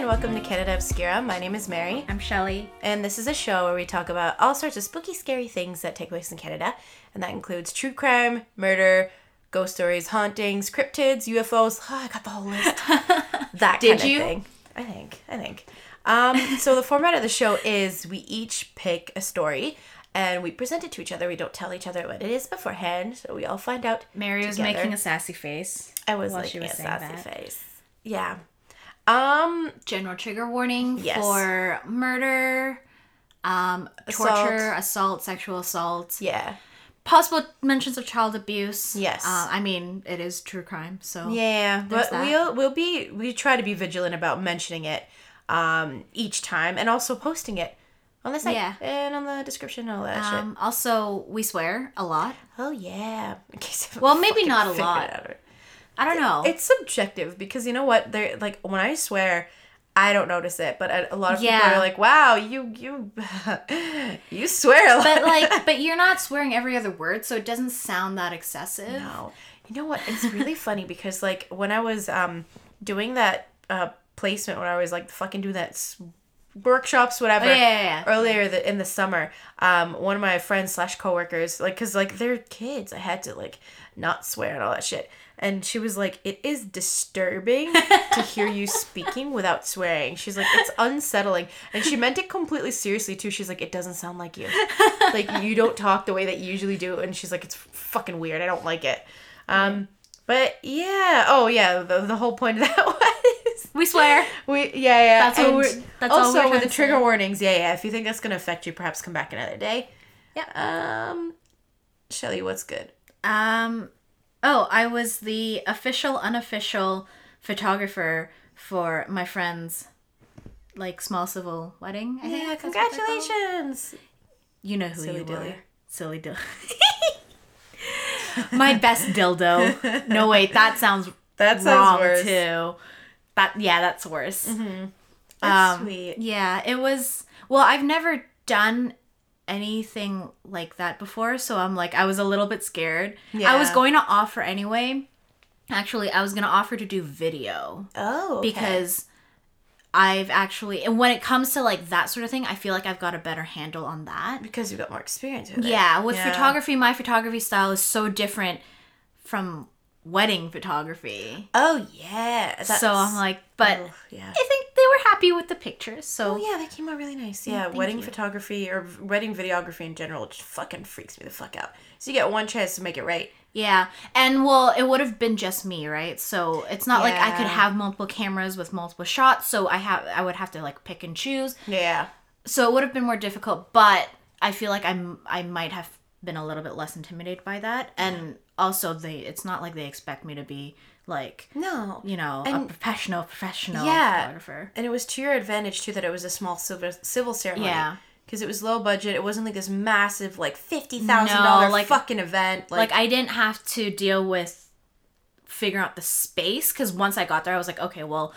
and welcome to Canada Obscura. My name is Mary, I'm Shelly. and this is a show where we talk about all sorts of spooky, scary things that take place in Canada, and that includes true crime, murder, ghost stories, hauntings, cryptids, UFOs. Oh, I got the whole list. That Did kind you? of thing. I think. I think. Um, so the format of the show is we each pick a story and we present it to each other. We don't tell each other what it is beforehand, so we all find out. Mary was together. making a sassy face. I was while like she was a saying sassy that. face. Yeah. Um, General trigger warning Yes. for murder, um, torture, assault, sexual assault, yeah. possible mentions of child abuse. Yes. Uh, I mean, it is true crime, so Yeah, but that. we'll we'll be we try to be vigilant about mentioning it um each time and also posting it on the site Yeah. and on the description and all that shit. Um, also, we swear a lot. Oh yeah. In case Well, maybe not a lot. I don't know. It's subjective because you know what? They're like when I swear, I don't notice it, but a, lot of Yeah. people are like, "Wow, you you you swear a lot." but like, but you're not swearing every other word, so it doesn't sound that excessive. No. You know what? It's really funny because like when I was um doing that uh placement when I was like fucking doing that s- workshops whatever Oh, yeah, yeah, yeah. earlier the, in the summer um one of my friends slash coworkers like because like they're kids I had to like not swear and all that shit and she was like it is disturbing to hear you speaking without swearing. She's like it's unsettling. And she meant it completely seriously too. She's like it doesn't sound like you. Like you don't talk the way that you usually do. And she's like it's fucking weird. I don't like it. Um but yeah. Oh yeah. The, the whole point of that was We swear. we yeah yeah. That's what we're- that's all also we're with the trigger say. warnings yeah yeah. If you think that's gonna affect you perhaps come back another day. Yeah. um shelly what's good? Um, oh, I was the official, unofficial photographer for my friend's like small civil wedding. I think yeah that's what they're called. congratulations You know who Silly you dilly. were. Silly dildo. my best dildo. No wait, that sounds that sounds wrong worse too. That yeah, that's worse. that's Um, sweet Yeah, it was. Well, I've never done anything like that before, so I'm like, I was a little bit scared. Yeah. I was going to offer anyway. Actually, I was going to offer to do video oh okay. because I've actually, and when it comes to like that sort of thing, I feel like I've got a better handle on that. because you've got more experience with it Yeah, with Yeah. photography, my photography style is so different from wedding photography. oh yeah so I'm like, but oh, yeah I think they were happy with the pictures. So Oh yeah, they came out really nice. Yeah, thank wedding you. photography or wedding videography in general just fucking freaks me the fuck out. So you get one chance to make it right. Yeah, and well, it would have been just me, right? So it's not like I could have multiple cameras with multiple shots. So I have, I would have to like pick and choose. Yeah. So it would have been more difficult. But I feel like I'm, I might have been a little bit less intimidated by that. And also, they, it's not like they expect me to be like, No. you know, a professional, professional Yeah. photographer. And it was to your advantage too that it was a small civil civil ceremony. Yeah. Because it was low budget. It wasn't like this massive like fifty thousand dollar No, like- fucking event. Like, Like, I didn't have to deal with figuring out the space because once I got there, I was like, okay, well,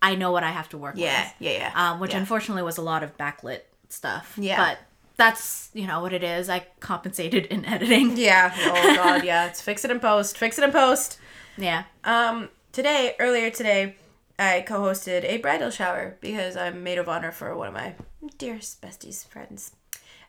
I know what I have to work with. yeah, yeah, yeah. um, which yeah. unfortunately was a lot of backlit stuff. Yeah. But that's, you know, what it is. I compensated in editing. yeah. Oh god, yeah. It's fix it in post. Fix it in post. Yeah. Um, today, earlier today, I co-hosted a bridal shower because I'm maid of honor for one of my dearest besties friends,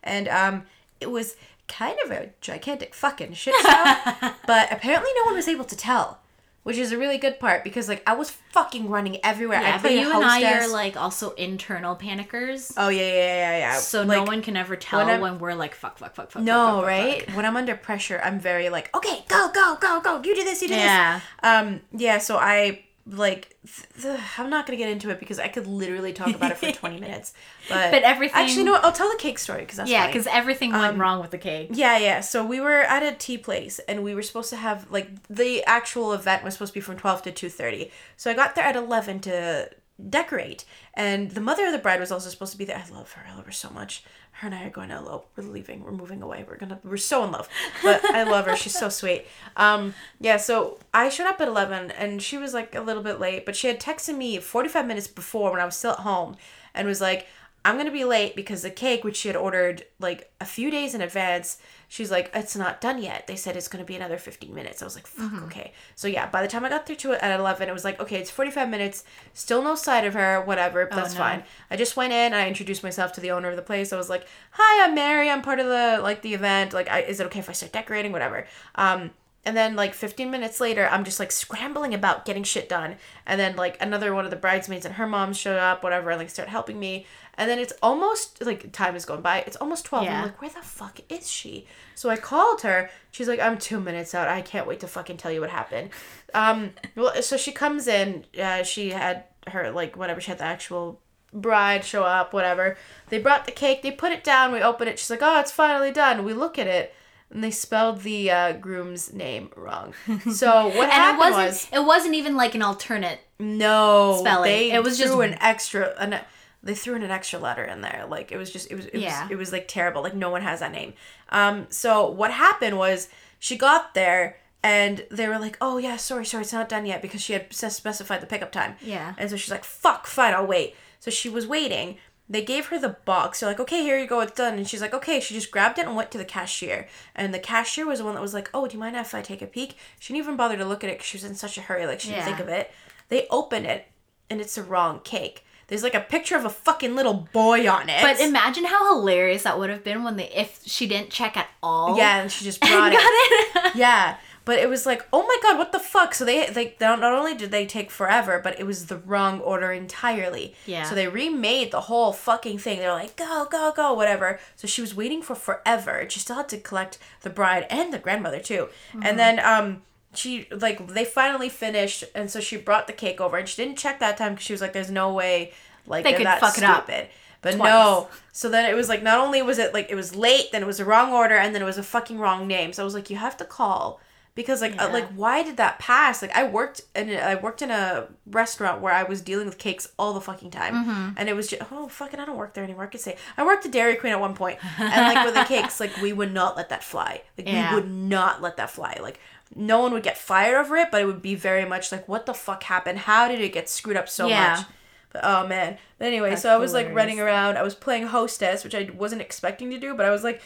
and um, it was kind of a gigantic fucking shit show. but apparently, no one was able to tell, which is a really good part because like I was fucking running everywhere. Yeah, I but you and I are like also internal panickers. oh yeah, yeah, yeah, yeah. so like, no one can ever tell when when, we're like, fuck, fuck, fuck, fuck. No, fuck, fuck, right? fuck. When I'm under pressure, I'm very like, okay, go, go, go, go. You do this, you do Yeah. this. Um, yeah. So I like, th- th- I'm not gonna get into it because I could literally talk about it for 20 minutes. But But everything- Actually, no. I'll tell the cake story because that's Yeah, because everything went Um, wrong with the cake. Yeah, yeah. So we were at a tea place, and we were supposed to have like the actual event was supposed to be from twelve to two thirty. So I got there at eleven to decorate, and the mother of the bride was also supposed to be there. I love her. I love her so much. Her and I are going to elope. We're leaving. We're moving away. We're gonna. We're so in love. But I love her. She's so sweet. Um. Yeah. So I showed up at eleven, and she was like a little bit late, but she had texted me forty five minutes before when I was still at home, and was like. I'm to be late because the cake, which she had ordered like a few days in advance, she's like, it's not done yet. They said it's going to be another 15 minutes. I was like, fuck, okay. So yeah, by the time I got there to it at 11, it was like, okay, it's 45 minutes, still no sight of her, whatever, but that's no. fine. I just went in, I introduced myself to the owner of the place. I was like, hi, I'm Mary. I'm part of the, like, the event. Like, I, is it okay if I start decorating? Whatever. Um, and then like 15 minutes later, I'm just like scrambling about getting shit done. And then like another one of the bridesmaids and her mom showed up, whatever, and like start helping me. And then it's almost like time is going by. It's almost 12. Yeah. I'm like, where the fuck is she? So I called her. She's like, I'm two minutes out. I can't wait to fucking tell you what happened. Um, well, so she comes in. Uh, she had her like whatever. She had the actual bride show up, whatever. They brought the cake. They put it down. We open it. She's like, oh, it's finally done. We look at it. And they spelled the uh, groom's name wrong. So what And it happened wasn't. was It wasn't even like an alternate. no spelling. They It was just- an extra. An, they threw in an extra letter in there. Like it was just. It was. It Yeah. was. It was like terrible. Like no one has that name. Um. So what happened was she got there and they were like, "Oh yeah, sorry, sorry, it's not done yet," because she had specified the pickup time. Yeah. And so she's like, "Fuck, fine, I'll wait." So she was waiting. They gave her the box. They're like, "Okay, here you go, it's done." And she's like, "Okay." She just grabbed it and went to the cashier. And the cashier was the one that was like, "Oh, do you mind if I take a peek?" She didn't even bother to look at it because she was in such a hurry. Like she didn't Yeah. think of it. They open it, and it's the wrong cake. There's like a picture of a fucking little boy on it. But imagine how hilarious that would have been when they if she didn't check at all. yeah, and she just brought got it. it. Yeah, but it was like, oh my god, what the fuck? So they they not only did they take forever, but it was the wrong order entirely. Yeah. So they remade the whole fucking thing. They're like, go go go, whatever. So she was waiting for forever. and She still had to collect the bride and the grandmother too. Mm-hmm. And then um. She like they finally finished, and so she brought the cake over, and she didn't check that time because she was like, "There's no way like They could fuck it up stupid." But twice. no, so then it was like not only was it like it was late, then it was the wrong order, and then it was a fucking wrong name. So I was like, you have to call because like uh, Yeah. like why did that pass? Like I worked in a- I worked in a restaurant where I was dealing with cakes all the fucking time, Mm-hmm. and it was just oh fucking I don't work there anymore. I could say I worked at Dairy Queen at one point, and like with the cakes, like we would not let that fly. Like Yeah. we would not let that fly. Like no one would get fired over it, but it would be very much like what the fuck happened? How did it get screwed up so Yeah. much? But oh man. But anyway, That's so I was like running around. I was playing hostess, which I wasn't expecting to do, but I was like,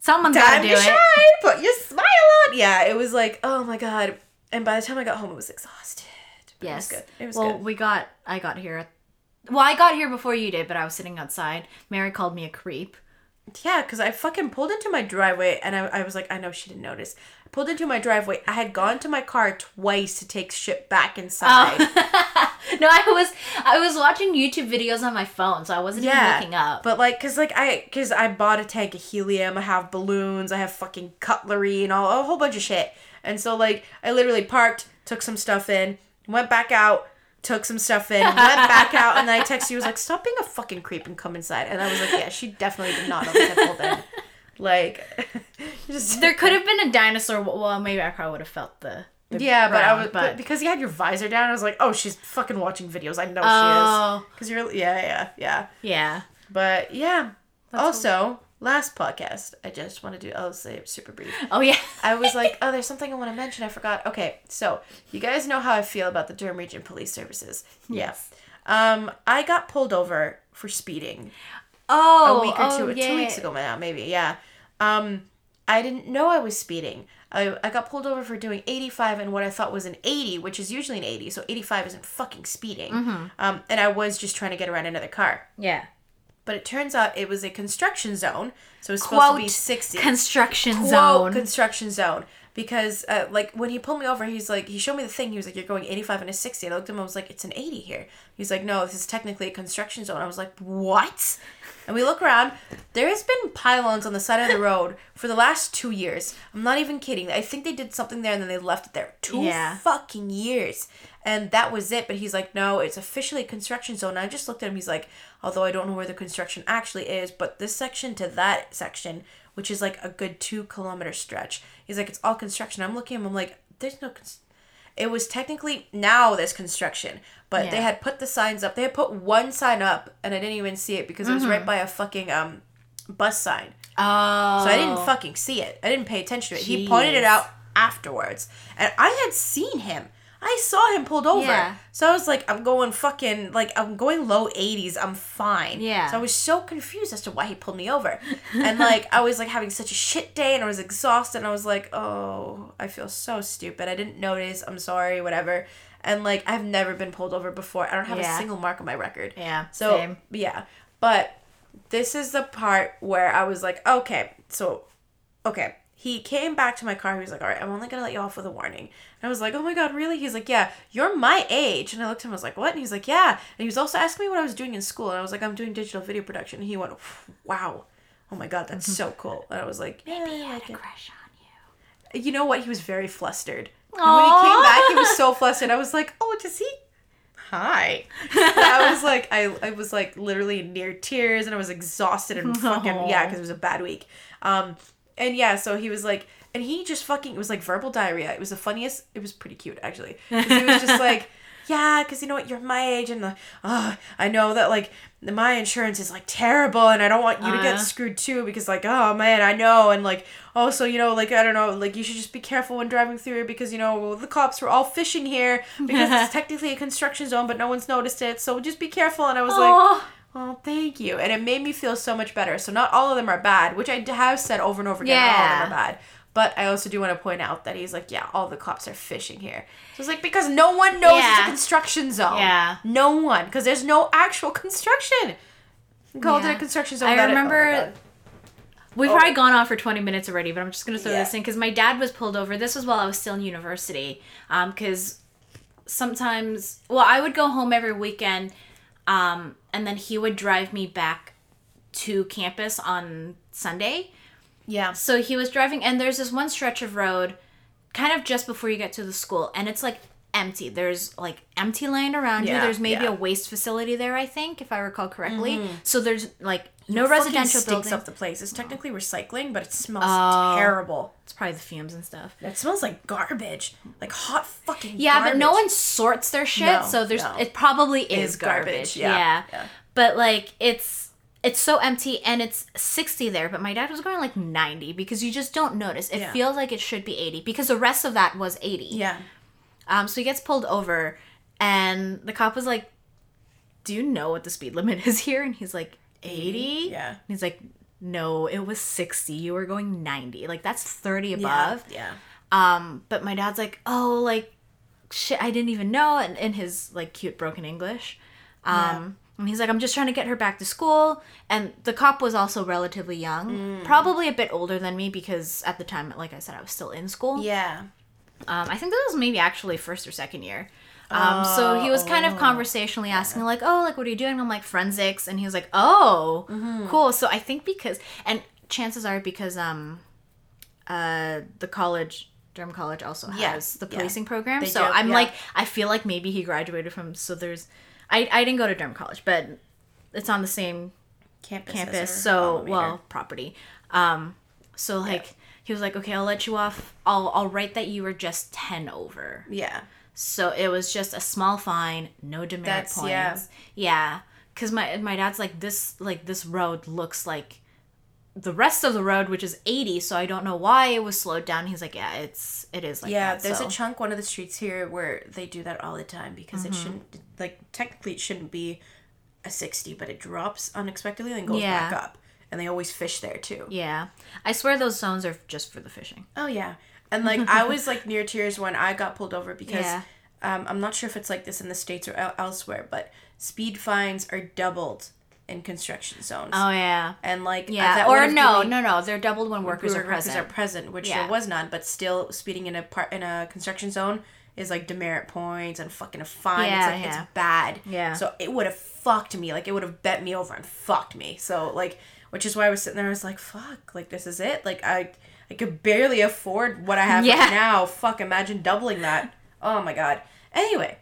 Someone's gotta time do to it. shine, put your smile on. Yeah, it was like, oh my god. And by the time I got home, it was exhausted. But Yes. It was good. It was well, good. we got. I got here. Well, I got here before you did, but I was sitting outside. Mary called me a creep. Yeah, because I fucking pulled into my driveway and I, I was like, I know she didn't notice. Pulled into my driveway. I had gone to my car twice to take shit back inside. Oh. no, I was I was watching YouTube videos on my phone, so I wasn't Yeah, even looking up. But like, cause like I, cause I bought a tank of helium. I have balloons. I have fucking cutlery and all a whole bunch of shit. And so like, I literally parked, took some stuff in, went back out, took some stuff in, went back out, and then I texted you. Was like, stop being a fucking creep and come inside. And I was like, yeah, she definitely did not pulled in. Like, just there could have been a dinosaur. Well, maybe I probably would have felt the. the yeah, but I was but because you had your visor down, I was like, oh, she's fucking watching videos. I know she Oh. is. Cause you're yeah yeah yeah. yeah. But yeah. also, last podcast, I just want to do. I'll say it super brief. Oh yeah. I was like, oh, there's something I want to mention. I forgot. Okay, so you guys know how I feel about the Durham Region Police Services. Yes. Yeah. Um, I got pulled over for speeding Oh, a week or oh, two, yeah. two weeks ago now, maybe. Yeah. Um, I didn't know I was speeding. I, I got pulled over for doing 85 and what I thought was an 80, which is usually an 80, so 85 isn't fucking speeding. Mm-hmm. Um, and I was just trying to get around another car. Yeah. But it turns out it was a construction zone, so it was supposed to be 60. construction Quote, zone. construction zone. Because, uh, like, when he pulled me over, he's like, he showed me the thing. He was like, you're going 85 and a 60. I looked at him, I was like, it's an 80 here. He's like, no, this is technically a construction zone. I was like, what? And we look around. There has been pylons on the side of the road for the last two years. I'm not even kidding. I think they did something there and then they left it there. Two Yeah. fucking years. And that was it. But he's like, no, it's officially a construction zone. And I just looked at him. He's like, although I don't know where the construction actually is, but this section to that section, which is like a good two kilometer stretch, he's like, it's all construction. I'm looking at him. I'm like, there's no. Cons- it was technically now there's construction, but they had put the signs up. They had put one sign up, and I didn't even see it because it was right by a fucking um bus sign. oh. So I didn't fucking see it. I didn't pay attention to it. He pointed it out afterwards. And I had seen him. I saw him pulled over. Yeah. So I was like, I'm going fucking like I'm going low 80s. I'm fine. Yeah. So I was so confused as to why he pulled me over, and like I was like having such a shit day, and I was exhausted. And I was like, oh, I feel so stupid. I didn't notice. I'm sorry. Whatever. And like I've never been pulled over before. I don't have Yeah. a single mark on my record. Yeah. So same. yeah, but this is the part where I was like, okay, so okay. He came back to my car. He was like, all right, I'm only gonna let you off with a warning. And I was like, oh my god, really? He's like, yeah, you're my age. And I looked at him. I was like, what? And he's like, yeah. And he was also asking me what I was doing in school. And I was like, I'm doing digital video production. And he went, wow. Oh my god, that's so cool. And I was like, yeah, Maybe he I had like a it. crush on you. You know what? He was very flustered. And when he came back, he was so flustered. I was like, "Oh, does he?" Hi. I was like, I, I was like literally near tears, and I was exhausted and fucking yeah, because it was a bad week. Um, and yeah, so he was like, and he just fucking it was like verbal diarrhea. It was the funniest. It was pretty cute actually. 'Cause he was just like. Yeah, because you know what, you're my age, and uh, uh, I know that like my insurance is like terrible, and I don't want you to Uh. get screwed too, because like, oh man, I know, and like also, you know, like I don't know, like you should just be careful when driving through here because you know the cops were all fishing here because it's technically a construction zone, but no one's noticed it, so just be careful. And I was like, Aw. Oh, thank you, and it made me feel so much better. So not all of them are bad, which I have said over and over again. Not all of them are bad. But I also do want to point out that he's like, yeah, all the cops are fishing here. So it's like because no one knows it's a construction zone. Yeah. No one, because there's no actual construction. Called it Yeah. a construction zone. I that it- oh remember- We've Oh. probably gone on for 20 minutes already, but I'm just going to throw Yeah. this in because my dad was pulled over. This was while I was still in university. Because sometimes, well, I would go home every weekend um, and then he would drive me back to campus on Sunday. Yeah. So he was driving, and there's this one stretch of road kind of just before you get to the school, and it's like empty. There's like empty land around you. There's maybe yeah. a waste facility there, I think, if I recall correctly. Mm-hmm. So there's like no Fucking residential stinks buildings. up the place. It's technically recycling, but it smells Oh. terrible. It's probably the fumes and stuff. It smells like garbage, like hot fucking. Yeah, but no one sorts their shit, No, so there's no. it probably is, Is garbage. garbage, Yeah. yeah, yeah. But like it's it's so empty and it's 60 there, but my dad was going like 90 because you just don't notice. It Yeah. feels like it should be 80 because the rest of that was 80. Yeah. Um, so he gets pulled over, and the cop was like, "Do you know what the speed limit is here?" And he's like, 80? Yeah. And he's like, "No, it was 60. You were going 90. Like that's 30 above." Yeah. Um, but my dad's like, "Oh, like shit, I didn't even know," and in his like cute broken English. Um, and he's like, "I'm just trying to get her back to school." And the cop was also relatively young, Mm. probably a bit older than me because at the time, like I said, I was still in school. Yeah. Um, I think that was maybe actually first or second year. Um, so he was kind of conversationally asking like, "Oh, like what are you doing?" I'm like forensics, and he was like, "Oh, Mm-hmm. cool." So I think because and chances are because um, uh, the college Durham College also Yeah, has the yeah. policing program. They so do, I'm yeah. like, I feel like maybe he graduated from. So there's, I I didn't go to Durham College, but it's on the same Campus. campus so well property um so like he was like okay i'll let you off i'll i'll write that you were just 10 over Yeah. so it was just a small fine no demerit That's- points yeah. yeah because my my dad's like this like this road looks like the rest of the road which is 80 so i don't know why it was slowed down he's like yeah it's it is like yeah, that, there's so. a chunk one of the streets here where they do that all the time because Mm-hmm. it shouldn't like technically it shouldn't be a 60 but it drops unexpectedly and goes Yeah. back up and they always fish there too yeah i swear those zones are just for the fishing oh yeah and like i was like near tears when i got pulled over because Yeah. um, i'm not sure if it's like this in the states or el- elsewhere but speed fines are doubled in construction zones oh yeah and like yeah that or no no no they're doubled when workers are workers present are present, which Yeah. there was none, but still speeding in a part in a construction zone is like demerit points and fucking a fine. Yeah, it's like yeah. it's bad. Yeah. So it would have fucked me. Like it would have bent me over and fucked me. So like which is why I was sitting there, I was like, fuck, like this is it. Like I I could barely afford what I have Yeah. right now. Fuck, imagine doubling that. Oh my god. Anyway.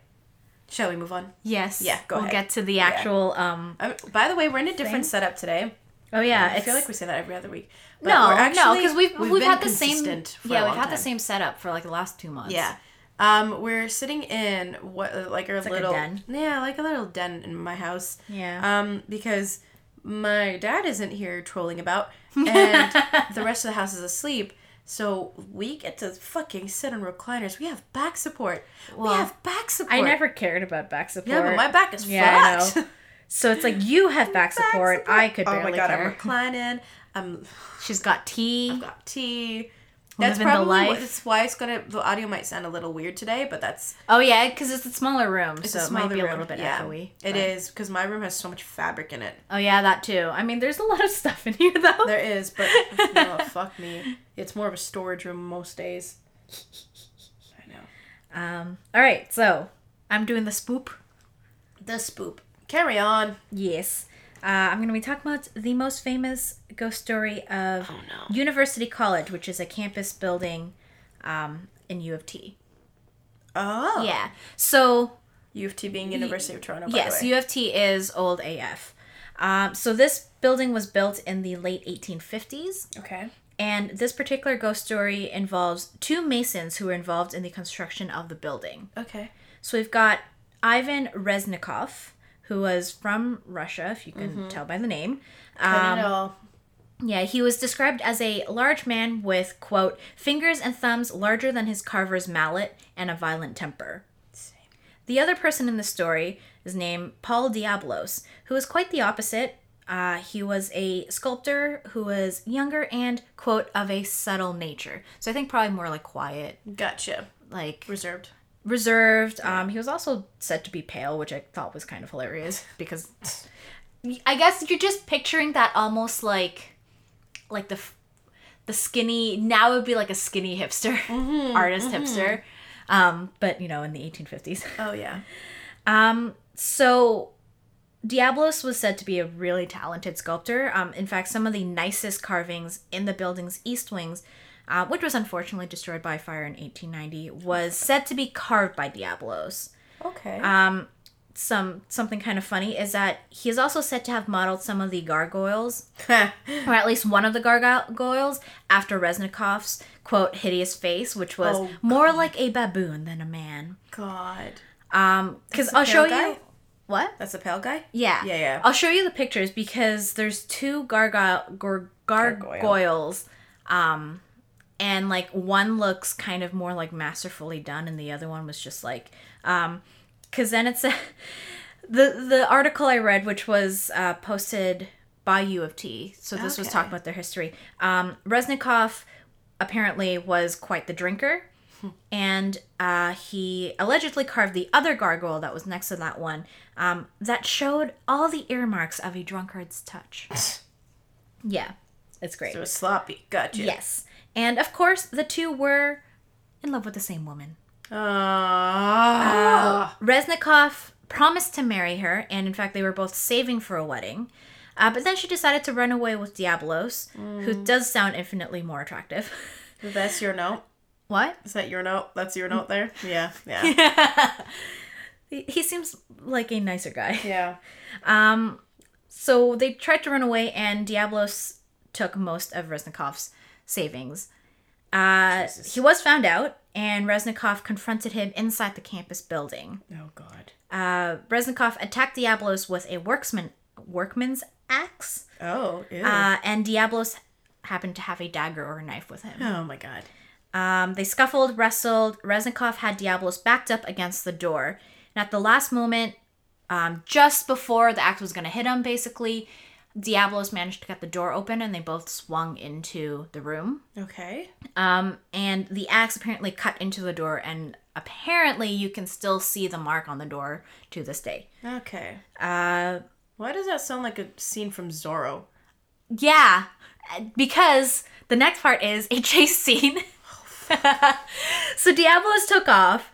Shall we move on? Yes. Yeah, go ahead. we'll ahead. get to the actual um Um, by the way, we're in a different setup today. Oh yeah, I feel like we say that every other week. But no, we're no, because we've we've, been had the same for yeah we've had time. the same setup for like the last two months. Yeah. Um, we're sitting in what like our like a little den. yeah, like a little den in my house. Yeah. Um, because my dad isn't here trolling about, and the rest of the house is asleep. So we get to fucking sit on recliners. We have back support. Well, we have back support. I never cared about back support. Yeah, but my back is Yeah, I know. So it's like you have back support. I could Oh my god, I'm reclining. I'm She's got tea. got tea. That's Living the probably what, life. that's why it's gonna. The audio might sound a little weird today, but that's Oh yeah, because it's a smaller room, it's so a it might smaller be a room. little bit yeah, echoey. It but- is because my room has so much fabric in it. Oh yeah, that too. I mean, there's a lot of stuff in here though. There is, but no, fuck me. It's more of a storage room most days. I know. Um. All right, so I'm doing the spoop. The spoop. Carry on. Yes. Uh, I'm going to be talking about the most famous ghost story of Oh, no. University College, which is a campus building um, in U of T. Oh. Yeah. So U of T being University of Toronto. Yes. U of T is old AF. Um, so this building was built in the late 1850s, Okay. and this particular ghost story involves two masons who were involved in the construction of the building. Okay. So we've got Ivan Reznikoff, who was from Russia, if you can tell by the name. Um, know. yeah, he was described as a large man with, quote, fingers and thumbs larger than his carver's mallet and a violent temper. The other person in the story is named Paul Diablos, who is quite the opposite. Uh, he was a sculptor who was younger and, quote, of a subtle nature. So I think probably more like quiet, Gotcha. like Reserved. Reserved. Um, he was also said to be pale, which I thought was kind of hilarious because I guess you're just picturing that almost like like the the skinny now it would be like a skinny hipster artist hipster. Um, but you know, in the 1850s. Oh yeah. Um, so Diablos was said to be a really talented sculptor. Um, in fact, some of the nicest carvings in the building's east wings, uh, which was unfortunately destroyed by fire in 1890, was said to be carved by Diablos. Okay. Um, some something kind of funny is that he is also said to have modeled some of the gargoyles, or at least one of the gargoyles, after Reznikoff's quote hideous face, which was Oh, more like a baboon than a man. God. Um, because I'll show pale you what. That's a pale guy. Yeah. Yeah, yeah. I'll show you the pictures because there's two gargoyle gar- gargoyles. Um and like one looks kind of more like masterfully done and the other one was just like um cuz then it's a, the the article I read which was uh posted by U of T. So this was talking about their history. Um Reznikoff apparently was quite the drinker and uh, he allegedly carved the other gargoyle that was next to that one um, that showed all the earmarks of a drunkard's touch. yeah, it's great. So it was sloppy. Gotcha. Yes. And of course, the two were in love with the same woman. Ah. Reznikoff promised to marry her, and in fact, they were both saving for a wedding. Uh, but then she decided to run away with Diablos, who does sound infinitely more attractive. That's your note. what? Is that your note? That's your note there. Yeah. Yeah. He, he seems like a nicer guy. yeah. Um, so they tried to run away, and Diablos took most of Reznikoff's savings. Uh, he was found out, and Reznikoff confronted him inside the campus building. Oh God. Uh, Reznikoff attacked Diablos with a worksman workman's axe, Oh. Uh, and Diablos happened to have a dagger or a knife with him. oh my God. Um, they scuffled, wrestled. Reznikoff had Diablos backed up against the door. And at the last moment, um, just before the axe was going to hit him, basically, Diablos managed to get the door open and they both swung into the room. Okay. Um, and the axe apparently cut into the door, and apparently, you can still see the mark on the door to this day. Okay. Uh, Why does that sound like a scene from Zorro? Yeah, because the next part is a chase scene. so Diablos took off,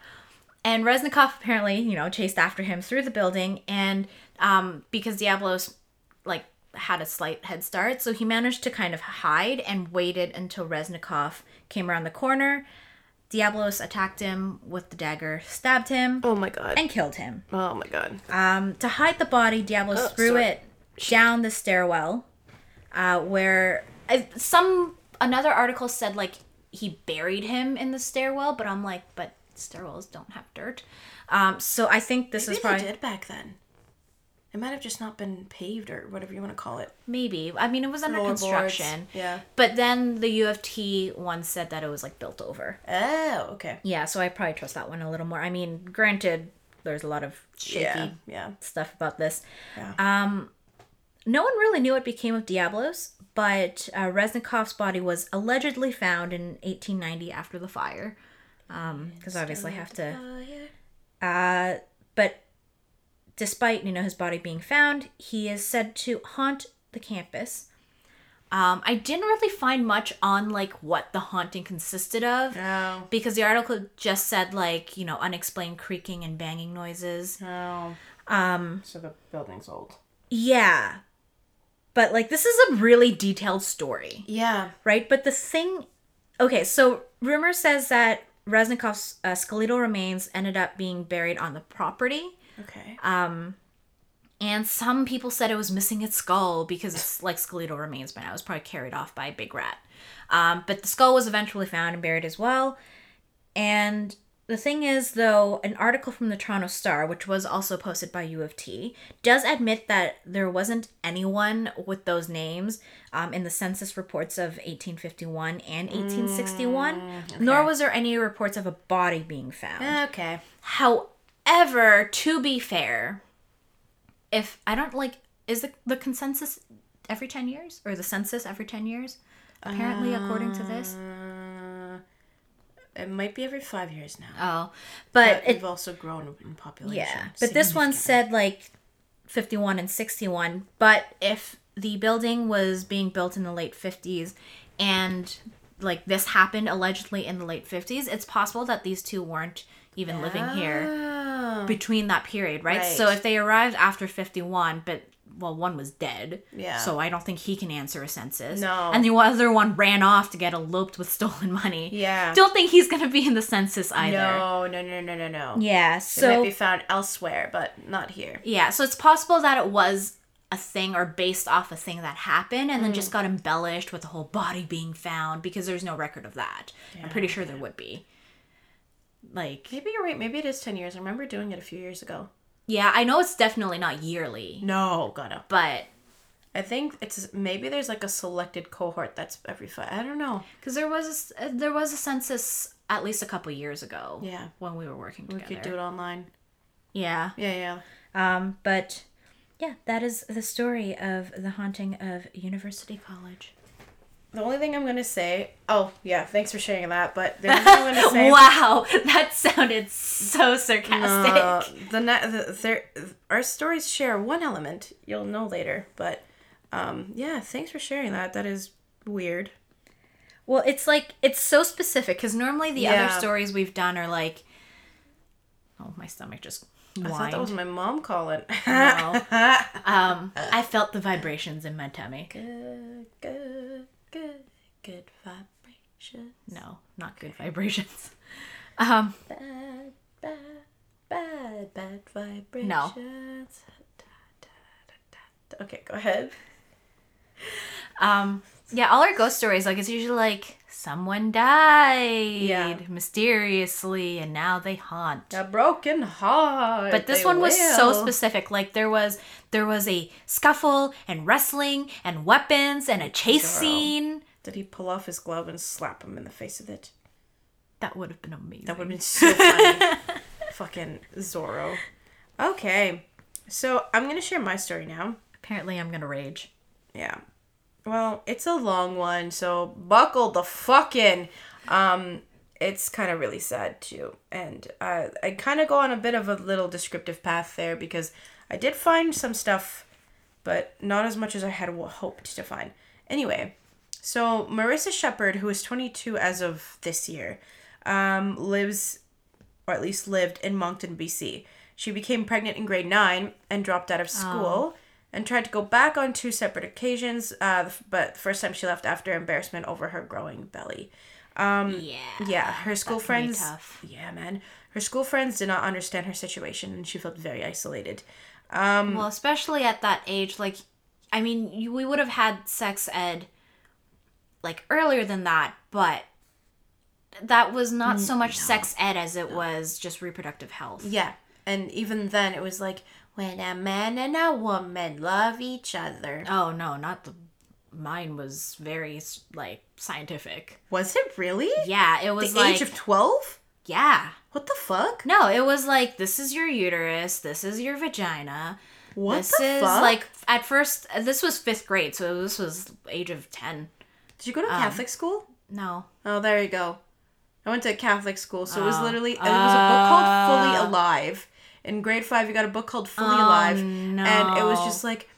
and Reznikoff apparently, you know, chased after him through the building, and um, because Diablos had a slight head start, so he managed to kind of hide and waited until Reznikoff came around the corner. Diablos attacked him with the dagger, stabbed him, Oh my God. and killed him. Oh my God. Um, to hide the body, Diablos Oh, threw sorry. it down the stairwell, uh, where I, some another article said like he buried him in the stairwell, but I'm like, but stairwells don't have dirt. Um, so I think this Maybe is probably they did back then. It might have just not been paved or whatever you want to call it. Maybe. I mean, it was under Floorboards. construction. Yeah. But then the U of T one said that it was like built over. Oh, okay. Yeah, so I probably trust that one a little more. I mean, granted, there's a lot of shaky Yeah. Yeah. stuff about this. Yeah. Um, no one really knew what became of Diablos, but uh, Reznikoff's body was allegedly found in 1890 after the fire. Because obviously, I have to. Oh. Uh, but despite you know his body being found, he is said to haunt the campus. Um, I didn't really find much on like what the haunting consisted of Oh. because the article just said like you know unexplained creaking and banging noises. Oh. Um, So the building's old. yeah, but like this is a really detailed story, Yeah. right? But the thing, okay, so rumor says that Reznikoff's uh, skeletal remains ended up being buried on the property. Okay. Um, and some people said it was missing its skull because it's like skeletal remains by now. It was probably carried off by a big rat. Um, but the skull was eventually found and buried as well. And the thing is, though, an article from the Toronto Star, which was also posted by U of T, does admit that there wasn't anyone with those names um, in the census reports of 1851 and 1861, nor was there any reports of a body being found. okay. However, to be fair, if I don't like, is the the consensus every ten years or the census every ten years? Apparently, according to this. Uh, it might be every five years now. Oh, But but it we've also grown in population. yeah, but this one said like fifty one and sixty one. But if the building was being built in the late fifties and like this happened allegedly in the late fifties, it's possible that these two weren't even living here. Oh. between that period, right? Right. So if they arrived after 51, but well, one was dead. Yeah. So I don't think he can answer a census. No. And the other one ran off to get eloped with stolen money. Yeah. Don't think he's going to be in the census either. No, no, no, no, no, no. Yeah. It So might be found elsewhere, but not here. yeah, so it's possible that it was a thing or based off a thing that happened and then just Mm. got embellished with the whole body being found because there's no record of that. I'm pretty sure there would be. Like, Maybe you're right. Maybe it is 10 years. I remember doing it a few years ago. yeah, I know it's definitely not yearly, No, gotta. but I think it's maybe there's like a selected cohort that's every five. I don't know. Because there was a, uh, there was a census at least a couple years ago. Yeah. When we were working together. We could do it online. Yeah. Yeah, yeah. Um. But yeah, that is the story of the haunting of University College. The only thing I'm gonna say. Oh, yeah. Thanks for sharing that. But the only thing I'm gonna say. wow, that sounded so sarcastic. Uh, the, the there our stories share one element you'll know later but um yeah thanks for sharing that that is weird Well, it's like it's so specific because normally the Yeah. other stories we've done are like. Oh, my stomach just i thought that was my mom calling No. um, I felt the vibrations in my tummy. good good good good vibration No, not good vibrations. Um, bad bad bad bad vibrations No. Da, da, da, da, da. okay go ahead Um, yeah, all our ghost stories, like, it's usually like someone died Yeah. mysteriously and now they haunt. a broken heart But this they one was so specific. Like there was there was a scuffle and wrestling and weapons and a chase Girl. scene. did he pull off his glove and slap him in the face with it That would have been amazing. That would have been so funny. Fucking Zorro. Okay. So I'm gonna share my story now. Apparently, I'm gonna rage. Yeah. Well, it's a long one, so buckle the fuck in. Um, it's kind of really sad too, and uh, I kind of go on a bit of a little descriptive path there because I did find some stuff, but not as much as I had hoped to find. Anyway, so Marissa Shepard, who is 22 as of this year, um, lives, or at least lived in Moncton, BC. She became pregnant in grade nine and dropped out of school and tried to go back on two separate occasions. Uh, but the first time she left after embarrassment over her growing belly. Um, Yeah. yeah, her school that can be friends. Yeah, man. Her school friends did not understand her situation, and she felt very isolated. Um, Well, especially at that age, like, I mean, you, we would have had sex ed like earlier than that, but that was not so much sex ed as it was just reproductive health. Yeah. And even then, it was like, When a man and a woman love each other. Oh no, not the. Mine was very like scientific. Was it really? Yeah, it The was like age of 12? yeah. What the fuck? No, it was like this is your uterus, this is your vagina. What this the is fuck? like at first this was fifth grade, so this was age of ten. Did you go to um, Catholic school? No. Oh, there you go. I went to a Catholic school, so it was Oh. literally it was a book called Fully Ah. Alive. In grade five, you got a book called Fully Oh, Alive, and it was just like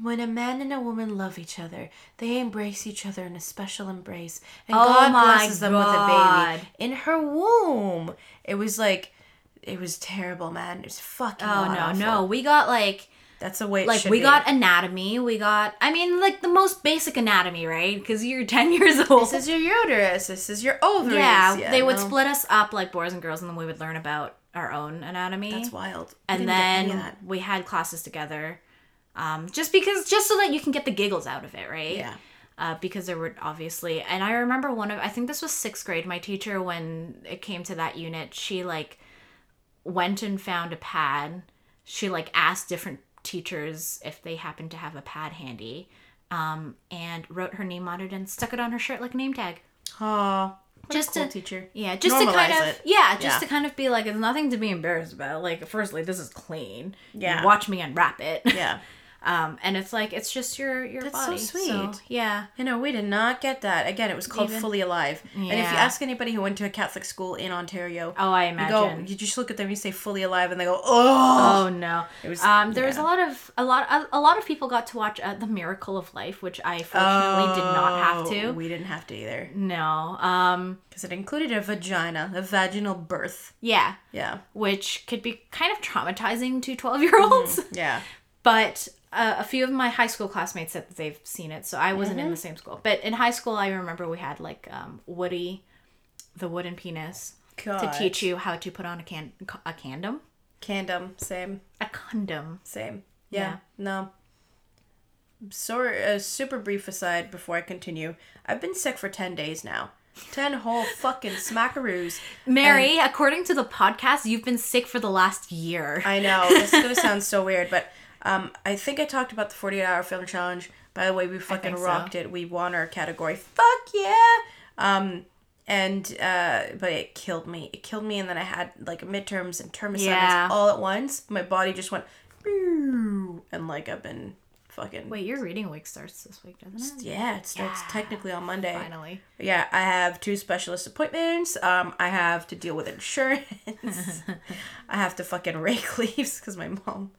when a man and a woman love each other, they embrace each other in a special embrace, and Oh God blesses them with a baby in her womb. It was like, it was terrible, man. It was fucking. Oh no, god-awful. no. We got like That's the way. It like we be. got anatomy, we got I mean like the most basic anatomy, right? Cuz you're 10 years old. This is your uterus. This is your ovaries. yeah, they would split us up like boys and girls and then we would learn about our own anatomy. That's wild. And didn't get any of then we had classes together. Um, just because just so that you can get the giggles out of it, right? yeah. uh, because there were obviously and i remember one of i think this was sixth grade my teacher when it came to that unit she like went and found a pad she like asked different teachers if they happened to have a pad handy um, and wrote her name on it and stuck it on her shirt like a name tag Aw. What Just a cool to- teacher. yeah just to kind of it. yeah just Yeah. to kind of be like it's nothing to be embarrassed about like firstly this is clean Yeah. watch me unwrap it Yeah. um and it's like it's just your your That's so body sweet. yeah You know, we did not get that. Again, it was called Even- Fully Alive. And if you ask anybody who went to a Catholic school in Ontario, oh i you imagine go, you just look at them, you say Fully Alive, and they go, oh. Oh no! It was- um, there was a lot of a lot a, a lot of people got to watch uh, the Miracle of Life, which I fortunately did not have to. Oh, We didn't have to either. No, um, Because it included a vagina, a vaginal birth. yeah, Yeah. which could be kind of traumatizing to twelve year olds. Yeah. But uh, a few of my high school classmates said that they've seen it, so I wasn't in the same school. But in high school, I remember we had like um, Woody, the wooden penis, God. to teach you how to put on a can a condom, Candom. Same. a condom. Same. Yeah. Yeah. No. So, a super brief aside before I continue. I've been sick for 10 days now. 10 whole fucking smackaroos. Mary, according to the podcast, you've been sick for the last year. I know this is gonna sound so weird, but um, I think I talked about the 48 hour film challenge. By the way, we fucking think so. rocked it. We won our category. Fuck yeah! Um, and uh, but it killed me. It killed me, and then I had like midterms and term assignments Yeah. all at once. My body just went, and like I've been fucking. Wait, your reading week starts this week, doesn't it? Yeah, it starts Yeah. technically on Monday. Finally. Yeah, I have two specialist appointments. Um, I have to deal with insurance. I have to fucking rake leaves because my mom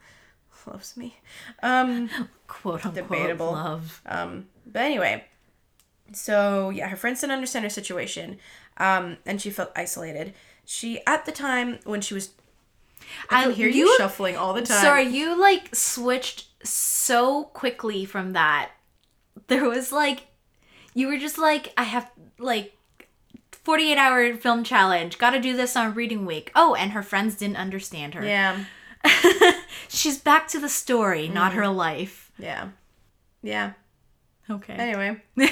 loves me. Um, Quote unquote Debatable. love. um, but anyway, so yeah, her friends didn't understand her situation, um, and she felt isolated. She at the time when she was, I can I- hear you, you- shuffling all the time. Sorry, you like switched so quickly from that. There was like, you were just like, I have like 48 hour film challenge. Gotta do this on reading week. Oh, and her friends didn't understand her. Yeah, She's back to the story, not her life. yeah, yeah. Okay. Anyway,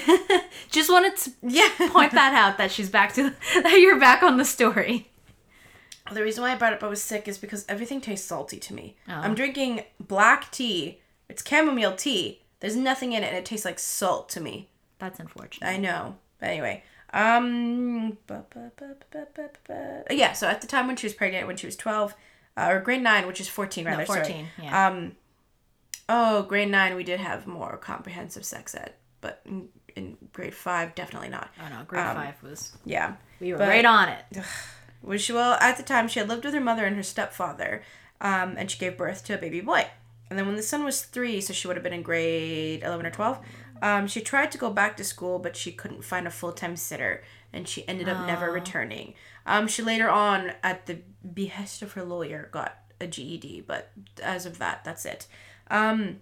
just wanted to yeah. point that out that she's back to that you're back on the story. The reason why I brought up I was sick is because everything tastes salty to me. Oh. I'm drinking black tea. It's chamomile tea. There's nothing in it, and it tastes like salt to me. That's unfortunate. I know. But anyway, um, ba- ba- ba- yeah. So at the time when she was pregnant, when she was 12, uh, or grade nine, which is 14 rather. No, sorry. 14. Yeah. Um, oh, grade nine, we did have more comprehensive sex ed, but in, in grade five, definitely not. oh no, grade um, five was Yeah. we were but- right on it. Which, well, at the time, she had lived with her mother and her stepfather, um, and she gave birth to a baby boy. And then when the son was three, so she would have been in grade 11 or 12, um, she tried to go back to school, but she couldn't find a full time sitter, and she ended up never returning. Um, she later on, at the behest of her lawyer, got a GED, but as of that, that's it. Um,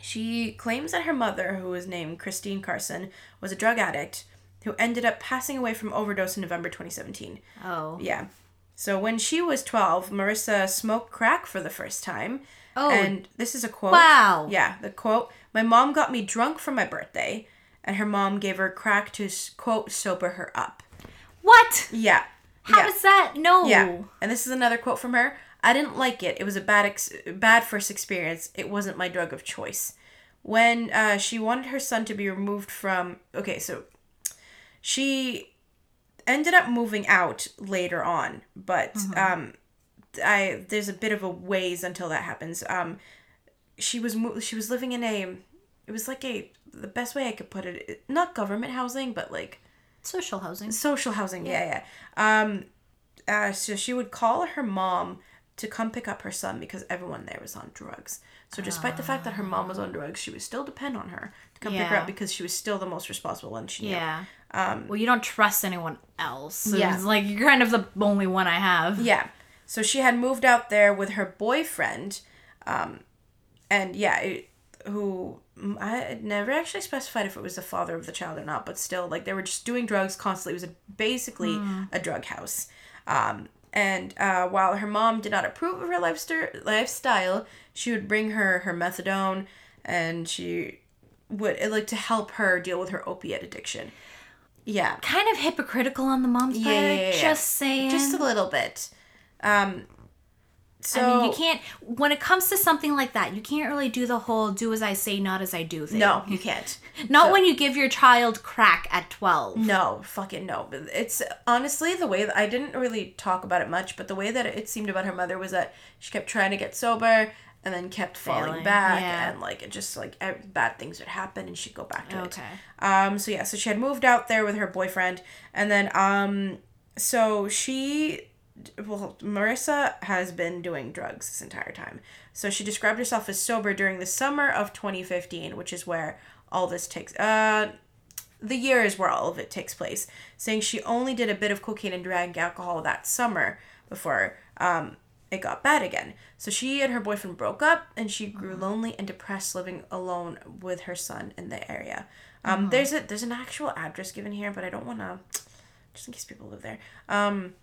she claims that her mother, who was named Christine Carson, was a drug addict who ended up passing away from overdose in November 2017. Oh. Yeah. So when she was 12, Marissa smoked crack for the first time. Oh. And this is a quote. Wow. Yeah, the quote My mom got me drunk for my birthday, and her mom gave her crack to, quote, sober her up. What? Yeah. How yeah. does that? No. Yeah. And this is another quote from her. I didn't like it. It was a bad ex- bad first experience. It wasn't my drug of choice. When uh, she wanted her son to be removed from okay, so she ended up moving out later on, but um, I there's a bit of a ways until that happens. Um, she was mo- she was living in a it was like a the best way I could put it not government housing but like Social housing. social housing yeah yeah um uh, so she would call her mom to come pick up her son because everyone there was on drugs so despite the fact that her mom was on drugs she would still depend on her to come pick her up because she was still the most responsible one she knew Yeah. Um, well, you don't trust anyone else. So Yeah. It's like you're kind of the only one I have. Yeah. So she had moved out there with her boyfriend, um, and yeah, it, who I never actually specified if it was the father of the child or not, but still, like they were just doing drugs constantly. It was a, basically a drug house. Um, and uh, while her mom did not approve of her lifestyle, lifestyle, she would bring her her methadone, and she would like to help her deal with her opiate addiction. Yeah. Kind of hypocritical on the mom's part. Yeah, yeah, yeah, yeah. Just saying. just a little bit. Um, so I mean, you can't. When it comes to something like that, you can't really do the whole "do as I say, not as I do" thing. No, you can't. not So- when you give your child crack at twelve. No, fucking no. But It's honestly the way that I didn't really talk about it much, but the way that it seemed about her mother was that she kept trying to get sober and then kept falling Failing, back, yeah. and like it just like bad things would happen, and she'd go back to it. Okay. Um. So yeah. So she had moved out there with her boyfriend, and then um. So she, well, Marissa has been doing drugs this entire time. So she described herself as sober during the summer of 2015, which is where all this takes. Uh, the year is where all of it takes place, saying she only did a bit of cocaine and drank alcohol that summer before um, it got bad again. So she and her boyfriend broke up, and she grew lonely and depressed, living alone with her son in the area. Um, There's a there's an actual address given here, but I don't want to, just in case people live there. Um,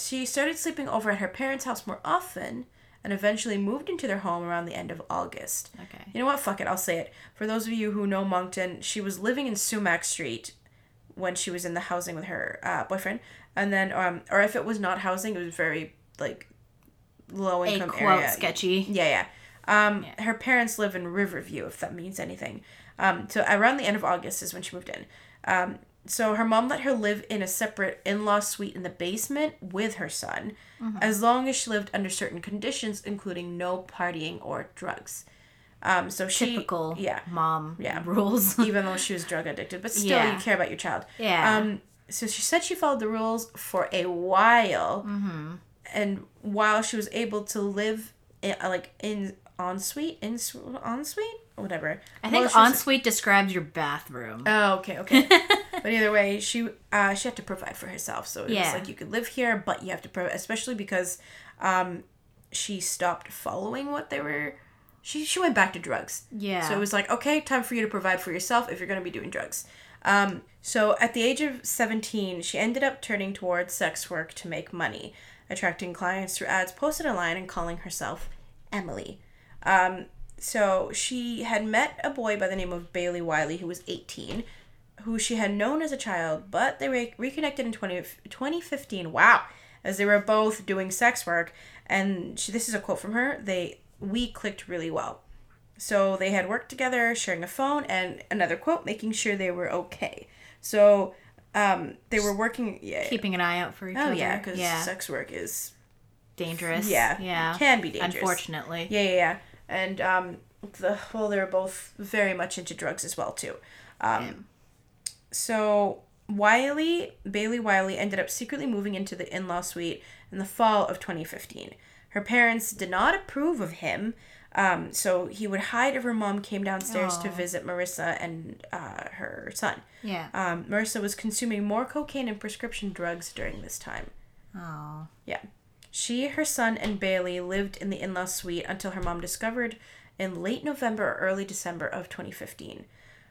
she started sleeping over at her parents' house more often, and eventually moved into their home around the end of August. Okay. You know what? Fuck it. I'll say it. For those of you who know Moncton, she was living in Sumac Street when she was in the housing with her uh, boyfriend, and then um, or if it was not housing, it was very like low A income quote area. sketchy. Yeah, yeah. Um, her parents live in Riverview, if that means anything. Um, so around the end of August is when she moved in. Um, so her mom let her live in a separate in-law suite in the basement with her son, as long as she lived under certain conditions, including no partying or drugs. Um, so she, Typical. yeah, Mom. Yeah. Rules. even though she was drug addicted, but still, Yeah. you care about your child. Yeah. Um, so she said she followed the rules for a while, Mm-hmm. and while she was able to live in, like in ensuite, in ensuite, whatever. I think Well, ensuite describes your bathroom. Oh, okay, okay. but either way, she uh, she had to provide for herself. So it Yeah. was like you could live here, but you have to provide, especially because um, she stopped following what they were. She she went back to drugs. Yeah. So it was like, okay, time for you to provide for yourself if you're going to be doing drugs. Um, so at the age of 17, she ended up turning towards sex work to make money, attracting clients through ads posted online and calling herself Emily. Um, so she had met a boy by the name of Bailey Wiley, who was 18, who she had known as a child, but they re- reconnected in 20, 2015. Wow. As they were both doing sex work. And she, this is a quote from her. They we clicked really well. So they had worked together, sharing a phone, and another quote, making sure they were okay. So um, they were working. Yeah. Keeping an eye out for each oh other. yeah, because yeah. sex work is dangerous. yeah Yeah. can be dangerous. Unfortunately. Yeah, yeah, yeah. And um, the well, they were both very much into drugs as well too. Um, so Wiley Bailey Wiley ended up secretly moving into the in-law suite in the fall of 2015. Her parents did not approve of him, um, so he would hide if her mom came downstairs to visit Marissa and uh, her son. Yeah. Um, Marissa was consuming more cocaine and prescription drugs during this time. Oh. Yeah. She, her son, and Bailey lived in the in law suite until her mom discovered in late November or early December of 2015.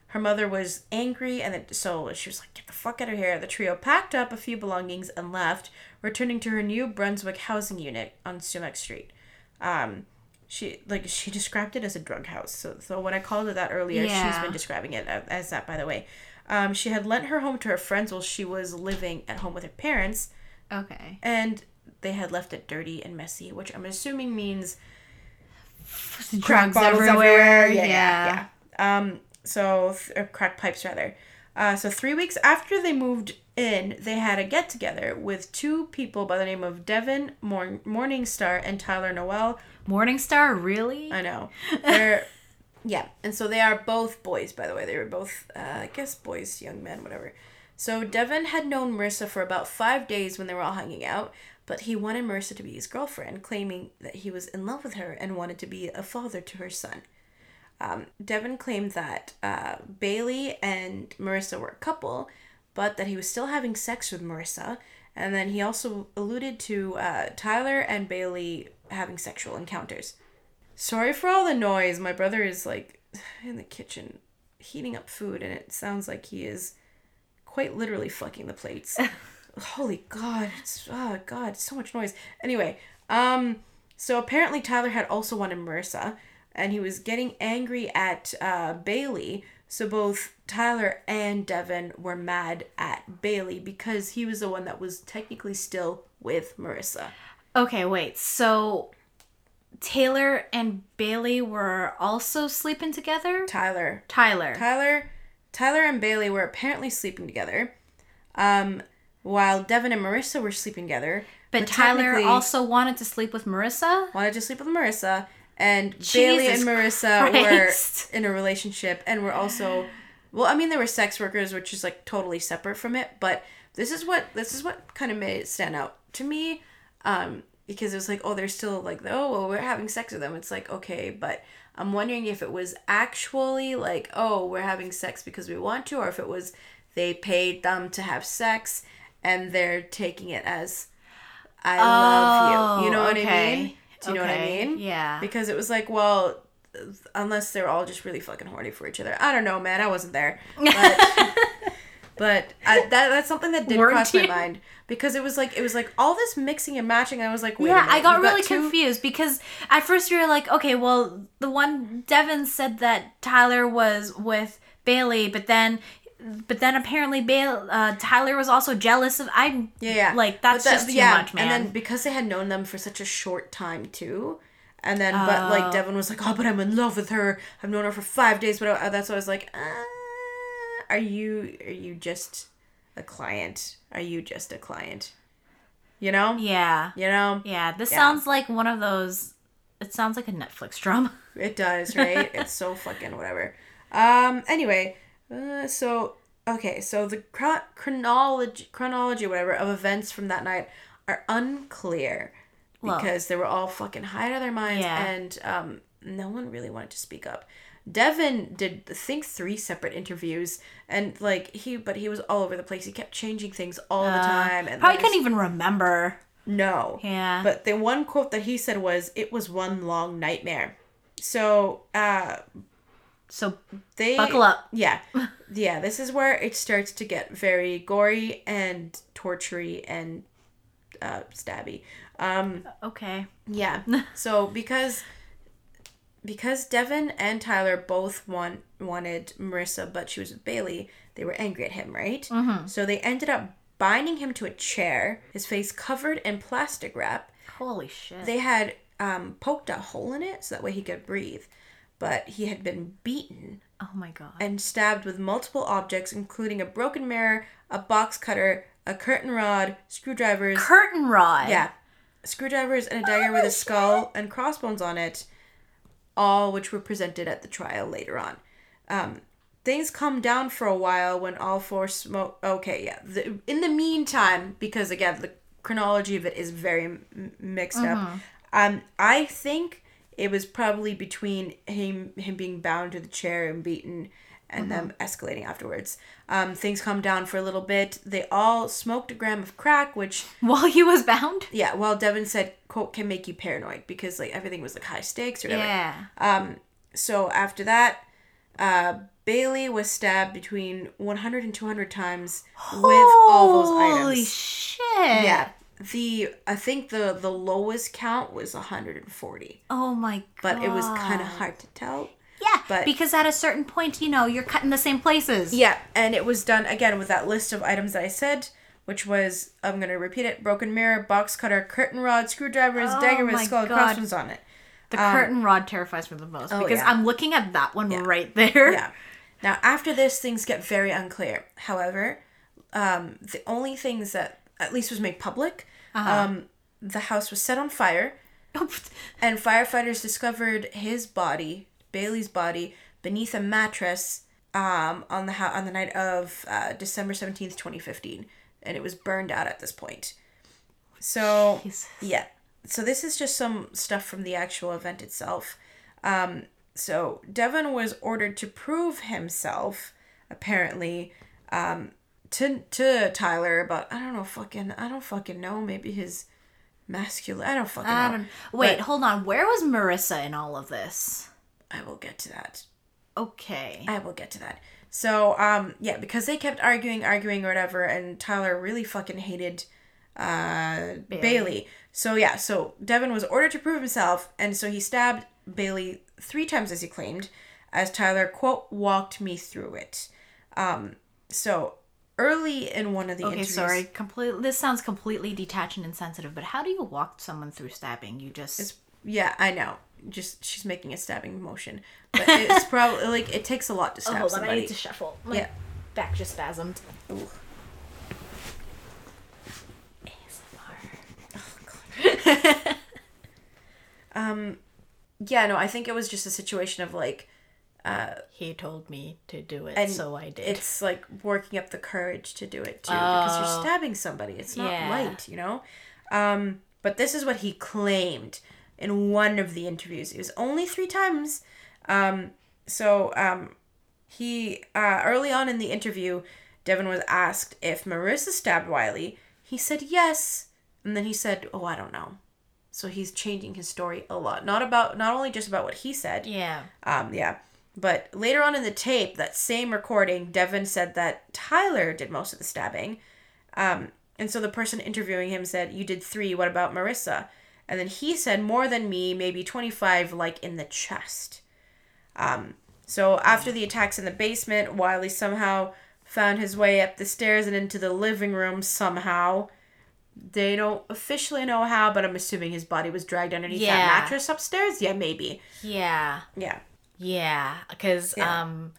Her mother was angry, and it, so she was like, Get the fuck out of here. The trio packed up a few belongings and left, returning to her New Brunswick housing unit on Sumac Street. Um, she like she described it as a drug house. So, so when I called it that earlier, she's been describing it as that, by the way. Um, she had lent her home to her friends while she was living at home with her parents, Okay. and they had left it dirty and messy, which I'm assuming means Drugs bottles everywhere. Yeah, Yeah. yeah. Um, so th- crack pipes rather. Uh, so three weeks after they moved in, they had a get together with two people by the name of Devin Morn- Morningstar and Tyler Noel. Morningstar, really? I know they're yeah, and so they are both boys. By the way, they were both uh, I guess boys, young men, whatever. So Devin had known Marissa for about five days when they were all hanging out, but he wanted Marissa to be his girlfriend, claiming that he was in love with her and wanted to be a father to her son. Um, Devin claimed that uh, Bailey and Marissa were a couple, but that he was still having sex with Marissa. And then he also alluded to uh, Tyler and Bailey having sexual encounters. Sorry for all the noise. My brother is like in the kitchen heating up food, and it sounds like he is quite literally fucking the plates. Holy God! It's oh God! So much noise. Anyway, um, so apparently Tyler had also wanted Marissa, and he was getting angry at uh, Bailey. So both Tyler and Devin were mad at Bailey because he was the one that was technically still with Marissa. Okay, wait. So Taylor and Bailey were also sleeping together? Tyler, Tyler. Tyler, Tyler and Bailey were apparently sleeping together, um, while Devin and Marissa were sleeping together. but Tyler also wanted to sleep with Marissa? wanted to sleep with Marissa, and Bailey and Marissa Christ. were in a relationship, and were also, well, I mean, they were sex workers, which is like totally separate from it. But this is what this is what kind of made it stand out to me, um, because it was like, oh, they're still like, oh, well, we're having sex with them. It's like okay, but I'm wondering if it was actually like, oh, we're having sex because we want to, or if it was they paid them to have sex, and they're taking it as. I love you. You know what I oh, mean? Do you know what I mean? yeah. Because it was like, well, unless they're all just really fucking horny for each other. I don't know, man. I wasn't there. But, but I, that that's something that did Weren't cross my mind because it was like it was like all this mixing and matching. I was like, Yeah, I got really two- confused because at first you were like, okay, well, the one Devin said that Tyler was with Bailey, but then, but then apparently Bail, uh, Tyler was also jealous of. I Yeah, yeah. like that's But that- just too much, man. And then because they had known them for such a short time too. And then, but like Oh. Devin was like, "Oh, but I'm in love with her. I've known her for five days." But I- that's why I was like, uh, "Are you? Are you just a client? Are you just a client? You know? yeah, You know? yeah. This Yeah. sounds like one of those. It sounds like a Netflix drama. It does, right? it's so fucking whatever. Um. Anyway, uh, so okay, so the chro- chronology, chronology, whatever, of events from that night are unclear Well- because they were all fucking high out of their minds, Yeah. and um, no one really wanted to speak up. Devin did I think three separate interviews, and like he, but he was all over the place. He kept changing things all the time, and Uh, Probably couldn't even remember. no. Yeah. But the one quote that he said was, "It was one long nightmare." So, uh, So they buckle up. Yeah, yeah. This is where it starts to get very gory and tortury and uh, stabby. Um, Okay. yeah. so because because Devin and Tyler both want wanted Marissa, but she was with Bailey, they were angry at him, right? Mm-hmm. So they ended up binding him to a chair, his face covered in plastic wrap. Holy shit. They had um, poked a hole in it so that way he could breathe, but he had been beaten oh my god. and stabbed with multiple objects, including a broken mirror, a box cutter, a curtain rod, screwdrivers. Curtain rod. yeah, screwdrivers and a dagger with a skull and crossbones on it, all which were presented at the trial later on. Um, things calmed down for a while when all four smoke. Okay, yeah. The, in the meantime, because again the chronology of it is very m- mixed up. Um, I think it was probably between him him being bound to the chair and beaten and them escalating afterwards. Um, things calmed down for a little bit. They all smoked a gram of crack, which While he was bound. yeah, while Devin said quote can make you paranoid because like everything was like high stakes or whatever. Yeah. Um, so after that, uh, Bailey was stabbed between 100 and 200 times with all those items. Holy shit. Yeah, the I think the the lowest count was 140, Oh my god. but it was kind of hard to tell. Yeah, but- because at a certain point, you know, you're cutting the same places. Yeah, and it was done again with that list of items that I said which was I'm gonna repeat it: broken mirror, box cutter, curtain rod, screwdrivers, Oh dagger with skull crossbones on it. The curtain rod terrifies me the most because Um, oh, yeah. I'm looking at that one right there. Yeah. Now, after this, things get very unclear. However, um, the only things that at least was made public, Uh-huh. um, the house was set on fire, and firefighters discovered his body, Bailey's body, beneath a mattress um, on the ho- on the night of uh, December seventeenth, twenty fifteen, and it was burned out at this point. So Jesus. yeah. So this is just some stuff from the actual event itself. Um, so Devin was ordered to prove himself, apparently, um, to to Tyler about I don't know fucking I don't fucking know maybe his masculine I don't fucking I know. wait, But hold on. Where was Marissa in all of this? I will get to that. Okay. I will get to that. So um yeah because they kept arguing arguing or whatever and Tyler really fucking hated uh Bailey. So yeah, so Devin was ordered to prove himself and so he stabbed Bailey 3 times as he claimed as Tyler quote walked me through it. Um so early in one of the Okay, interviews sorry. Completely. This sounds completely detached and insensitive. But how do you walk someone through stabbing? You just Yeah, I know. Just she's making a stabbing motion. But it's probably like it takes a lot to stab Oh, hold on. I need to shuffle. My Yeah. back just spasmed. Ooh. Um, yeah, no, I think it was just a situation of like, He told me to do it, and so I did. It's like working up the courage to do it too, because Oh. you're stabbing somebody. It's not Yeah. light, you know. Um, but this is what he claimed in one of the interviews. It was only three times. Um, so um, he uh, early on in the interview, Devin was asked if Marissa stabbed Wiley. He said yes, and then he said, "Oh, I don't know." So he's changing his story a lot. Not about not only just about what he said. yeah. Um, yeah. But later on in the tape, that same recording, Devin said that Tyler did most of the stabbing. Um, and so the person interviewing him said, You did three, what about Marissa? And then he said, More than me, maybe 25, like in the chest. Um, so after the attacks in the basement, Wiley somehow found his way up the stairs and into the living room somehow. They don't officially know how, but I'm assuming his body was dragged underneath Yeah. that mattress upstairs. Yeah, maybe. Yeah. Yeah. Yeah. Because Yeah. um,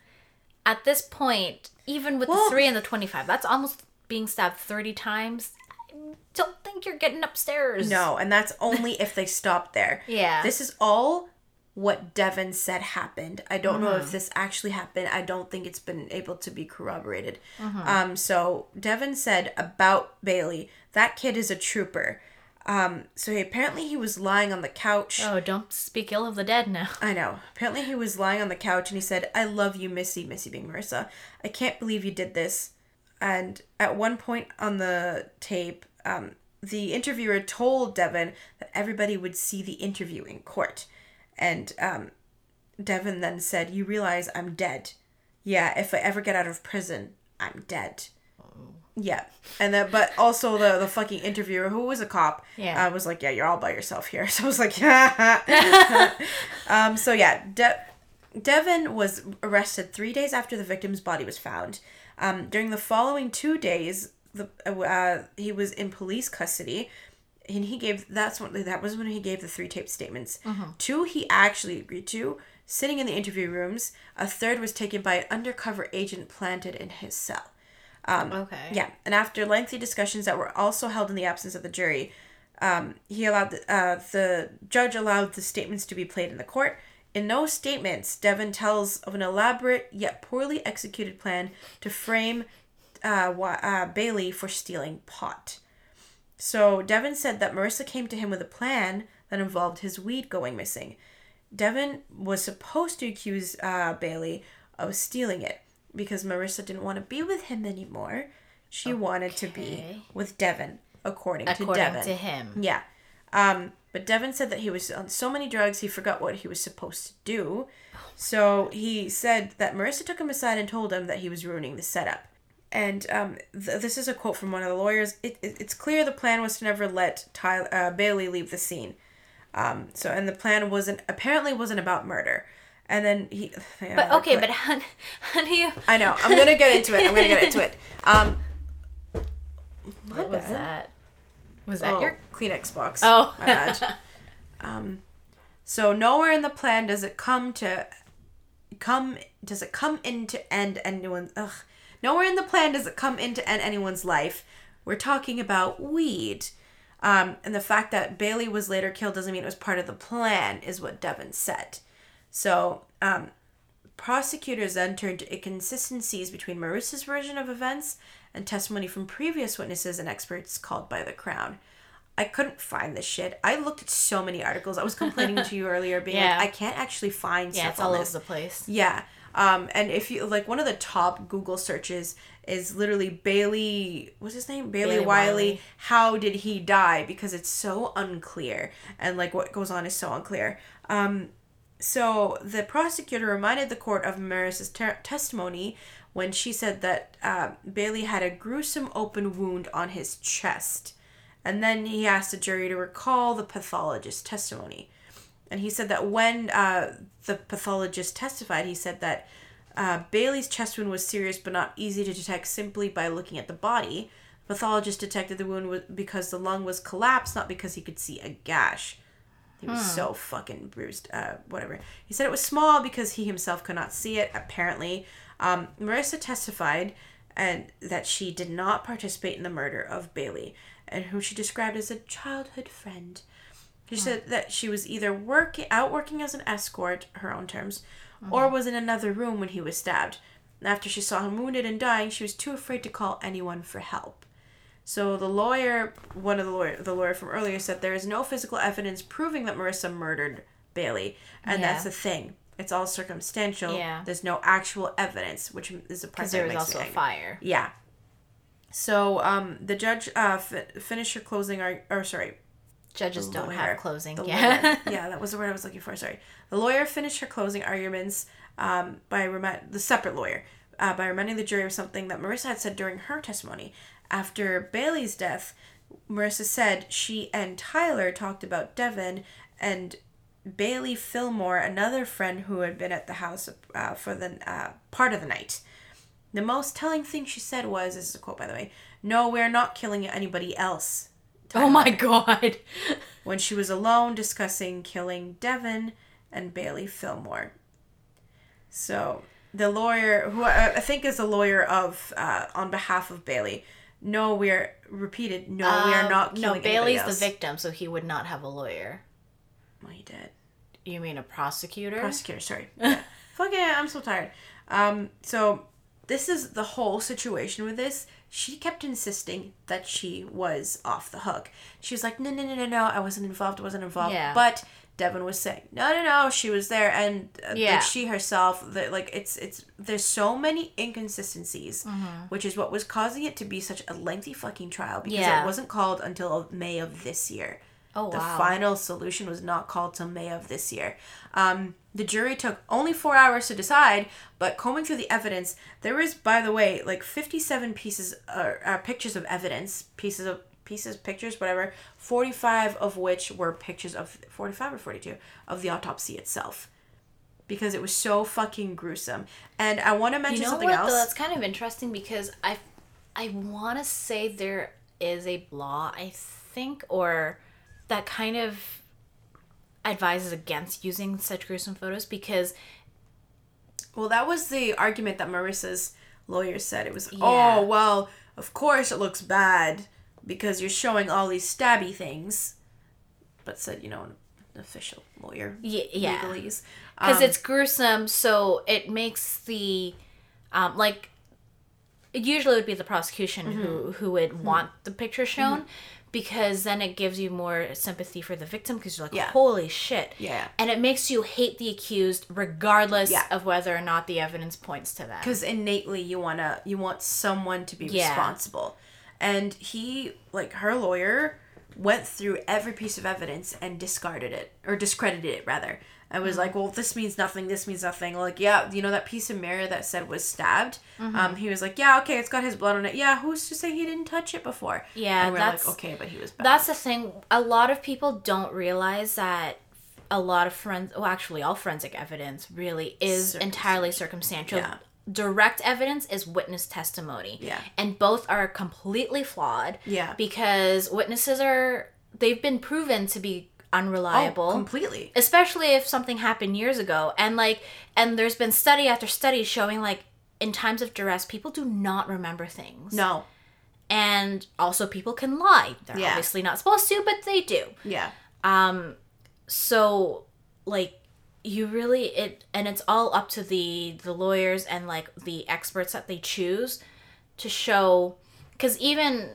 at this point, even with Well- the three and the twenty-five, that's almost being stabbed thirty times. I don't think you're getting upstairs. No, and that's only if they stop there. Yeah. This is all what Devin said happened. I don't know if this actually happened. I don't think it's been able to be corroborated. Um, so Devin said about Bailey, that kid is a trooper. Um, so he, apparently he was lying on the couch. Oh, don't speak ill of the dead now. I know. Apparently he was lying on the couch and he said, I love you, Missy, Missy being Marissa. I can't believe you did this. And at one point on the tape, um, the interviewer told Devin that everybody would see the interview in court. And um, Devin then said, You realize I'm dead. Yeah, if I ever get out of prison, I'm dead. Yeah, and that, but also the the fucking interviewer who was a cop, Yeah. uh, was like, yeah, you're all by yourself here. So I was like, yeah. um. So yeah, De- Devin was arrested three days after the victim's body was found. Um. During the following two days, the uh, he was in police custody, and he gave that's when that was when he gave the three tape statements. Two he actually agreed to. Sitting in the interview rooms, a third was taken by an undercover agent planted in his cell. Okay. Yeah, and after lengthy discussions that were also held in the absence of the jury, um, he allowed the, uh, the judge allowed the statements to be played in the court. In those statements, Devin tells of an elaborate yet poorly executed plan to frame uh, uh, Bailey for stealing pot. So Devin said that Marissa came to him with a plan that involved his weed going missing. Devin was supposed to accuse uh, Bailey of stealing it because Marissa didn't want to be with him anymore. She wanted to be with Devin, according, to According Devin. to him. Yeah. Um, but Devin said that he was on so many drugs he forgot what he was supposed to do. So he said that Marissa took him aside and told him that he was ruining the setup. And um, th- this is a quote from one of the lawyers. It, it, it's clear the plan was to never let Tyler, uh, Bailey leave the scene. Um, so and the plan wasn't apparently wasn't about murder. And then he. But okay, but how, how do you? I know. I'm gonna get into it. I'm gonna get into it. Um, What was bad. that? Was that Oh, your? Kleenex box? Oh. my bad. um, so nowhere in the plan does it come to come does it come into end anyone's ugh. Nowhere in the plan does it come into end anyone's life. We're talking about weed. Um, and the fact that Bailey was later killed doesn't mean it was part of the plan, is what Devin said. So, um, prosecutors then turned to inconsistencies between Marissa's version of events and testimony from previous witnesses and experts called by the Crown. I couldn't find this shit. I looked at so many articles. I was complaining to you earlier, being Yeah. like, I can't actually find Yeah, stuff it's on all over the place. Yeah. Um, and if you like, one of the top Google searches is literally Bailey. What's his name? Bailey, Bailey Wiley. Wiley. How did he die? Because it's so unclear, and like what goes on is so unclear. Um, so the prosecutor reminded the court of Maris's ter- testimony when she said that uh, Bailey had a gruesome open wound on his chest, and then he asked the jury to recall the pathologist's testimony. And he said that when uh, the pathologist testified, he said that uh, Bailey's chest wound was serious but not easy to detect simply by looking at the body. The pathologist detected the wound because the lung was collapsed, not because he could see a gash. He was so fucking bruised. Uh, whatever. He said it was small because he himself could not see it. Apparently, um, Marissa testified and that she did not participate in the murder of Bailey, and who she described as a childhood friend. She said that she was either working out working as an escort, her own terms, or was in another room when he was stabbed. After she saw him wounded and dying, she was too afraid to call anyone for help. So the lawyer, one of the lawyer, the lawyer from earlier said there is no physical evidence proving that Marissa murdered Bailey, and Yeah. that's the thing. It's all circumstantial. Yeah. There's no actual evidence, which is the part Because that there was also a fire. Yeah. So um, the judge uh, fi- finished her closing, ar- or sorry, Judges don't lawyer. have closing. Yeah. lawyer. yeah, that was the word I was looking for. Sorry. The lawyer finished her closing arguments um, by remind the separate lawyer uh, by reminding the jury of something that Marissa had said during her testimony. After Bailey's death, Marissa said she and Tyler talked about Devin and Bailey Fillmore, another friend who had been at the house uh, for the uh, part of the night. The most telling thing she said was, this is a quote by the way, no, we're not killing anybody else. oh my god. When she was alone discussing killing Devin and Bailey Fillmore. So the lawyer, who I I think is a lawyer of, uh, on behalf of Bailey, no, we're repeated. No, we are Um, not killing No, Bailey's the victim, so he would not have a lawyer. Well, he did. You mean a prosecutor? prosecutor sorry yeah. fuck yeah i'm so tired um so this is the whole situation with this she kept insisting that she was off the hook she was like no no no no no i wasn't involved I wasn't involved Yeah. but devin was saying no no no she was there and uh, Yeah. like she herself that like it's it's there's so many inconsistencies Mm-hmm. which is what was causing it to be such a lengthy fucking trial because Yeah. it wasn't called until may of this year Oh the wow. final solution was not called till May of this year. Um, the jury took only four hours to decide, but combing through the evidence, there was, by the way, like fifty-seven pieces, uh, uh, pictures of evidence, pieces of pieces, pictures, whatever. Forty-five of which were pictures of forty-five or forty-two of the autopsy itself, because it was so fucking gruesome. And I want to mention you know something what? else. Though that's kind of interesting because I, I want to say there is a law I think or that kind of advises against using such gruesome photos because Well, that was the argument that Marissa's lawyer said. It was, Yeah. oh, well, of course it looks bad because you're showing all these stabby things. But said, you know, an official lawyer. yeah Legalese. because Um, it's gruesome so it makes the um like it usually would be the prosecution Mm-hmm. who who would want the picture shown because then it gives you more sympathy for the victim because you're like Yeah. holy shit Yeah. and it makes you hate the accused regardless Yeah. of whether or not the evidence points to that because innately you wanna you want someone to be Yeah. responsible and he like her lawyer went through every piece of evidence and discarded it or discredited it rather I was like, well, this means nothing. This means nothing. Like, yeah, you know that piece of mirror that said was stabbed. Mm-hmm. Um, he was like, yeah, okay, it's got his blood on it. Yeah, who's to say he didn't touch it before? Yeah, and we're that's- like, okay, but he was bad. That's the thing. A lot of people don't realize that a lot of friends, well, actually, all forensic evidence really is entirely circumstantial. Yeah. Direct evidence is witness testimony. Yeah. And both are completely flawed. Yeah. Because witnesses are they've been proven to be unreliable. Oh, completely. especially if something happened years ago and like and there's been study after study showing like in times of duress people do not remember things No. and also people can lie they're Yeah. obviously not supposed to but they do Yeah. um so like you really it and it's all up to the the lawyers and like the experts that they choose to show because even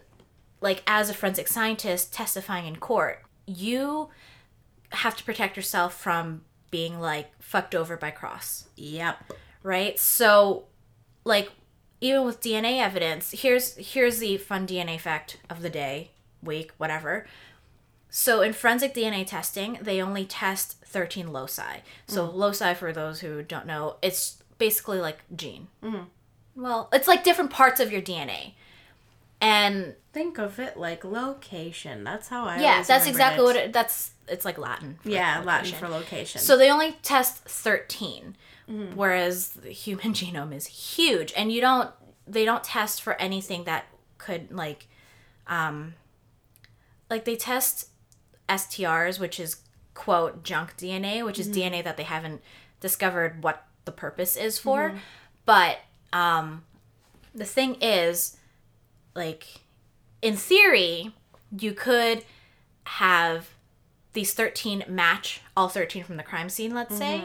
like as a forensic scientist testifying in court you have to protect yourself from being like fucked over by cross. Yep. right? So like even with dna evidence here's here's the fun dna fact of the day week whatever. So in forensic dna testing they only test 13 loci so loci for those who don't know it's basically like gene well it's like different parts of your dna and Think of it like location. That's how I. yeah that's exactly it. what it that's it's like latin Yeah, Latin for location. So they only test 13, Mm-hmm. whereas the human genome is huge and you don't they don't test for anything that could like um like they test STRs which is quote junk DNA, which is Mm-hmm. DNA that they haven't discovered what the purpose is for. Mm-hmm. But um the thing is like in theory you could have these 13 match all 13 from the crime scene let's say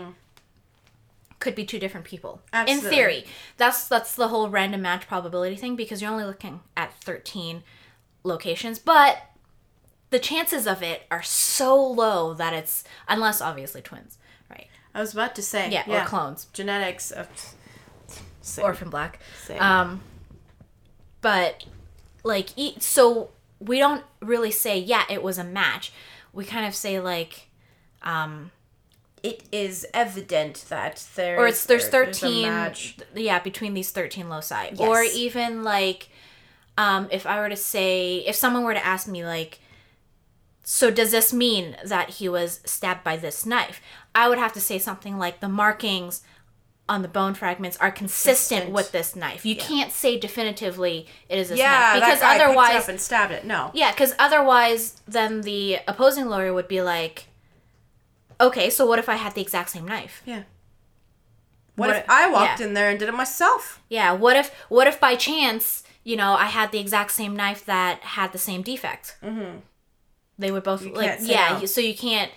could be two different people Mm-hmm. Absolutely. in theory that's that's the whole random match probability thing because you're only looking at 13 locations but the chances of it are so low that it's unless obviously twins right I was about to say. yeah, or clones Genetics. Of, orphan black Same. um but like e- so we don't really say yeah it was a match we kind of say like um it is evident that there. or it's there's there- a 13 match. yeah between these 13 loci or even like um if i were to say if someone were to ask me like so does this mean that he was stabbed by this knife i would have to say something like the markings on the bone fragments are consistent with this knife you can't say definitively it is this Yeah, knife because that guy picked otherwise and stabbed it. No. yeah, because otherwise, then the opposing lawyer would be like, okay, so what if I had the exact same knife? Yeah. What, What if if- I walked yeah. in there and did it myself? Yeah, what if what if by chance, you know, I had the exact same knife that had the same defect? Mm-hmm. They would both like can't say yeah, you- so you can't.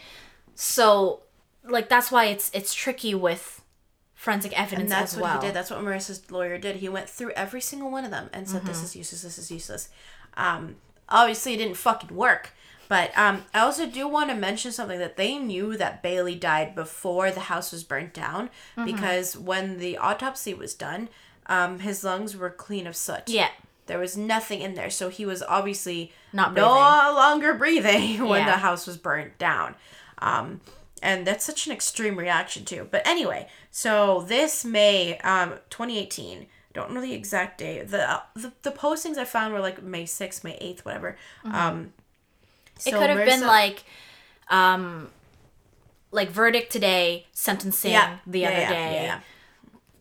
So like that's why it's it's tricky with forensic evidence And that's what well. he did. That's what Marissa's lawyer did. He went through every single one of them and said, Mm-hmm. "This is useless. This is useless." Um, obviously, it didn't fucking work. But um, I also do want to mention something that they knew that Bailey died before the house was burnt down Mm-hmm. because when the autopsy was done, um, his lungs were clean of soot. yeah, There was nothing in there, so he was obviously Not no longer breathing when Yeah. the house was burnt down. Um, and that's such an extreme reaction too. But anyway, so this May, um, 2018. Don't know the exact date. The, uh, the the postings I found were like May 6th, May 8th, whatever. Um, Mm-hmm. it so could have been like, um, like verdict today, sentencing yeah, the yeah, other yeah, day,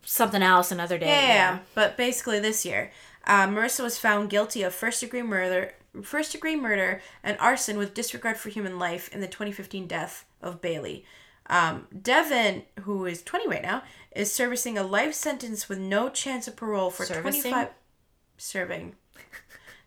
something else another day. Yeah, yeah, but basically this year, uh, Marissa was found guilty of first degree murder, first degree murder, and arson with disregard for human life in the 2015 death of Bailey. Um, Devin, who is 20 right now, is servicing a life sentence with no chance of parole for Servicing? 25 serving.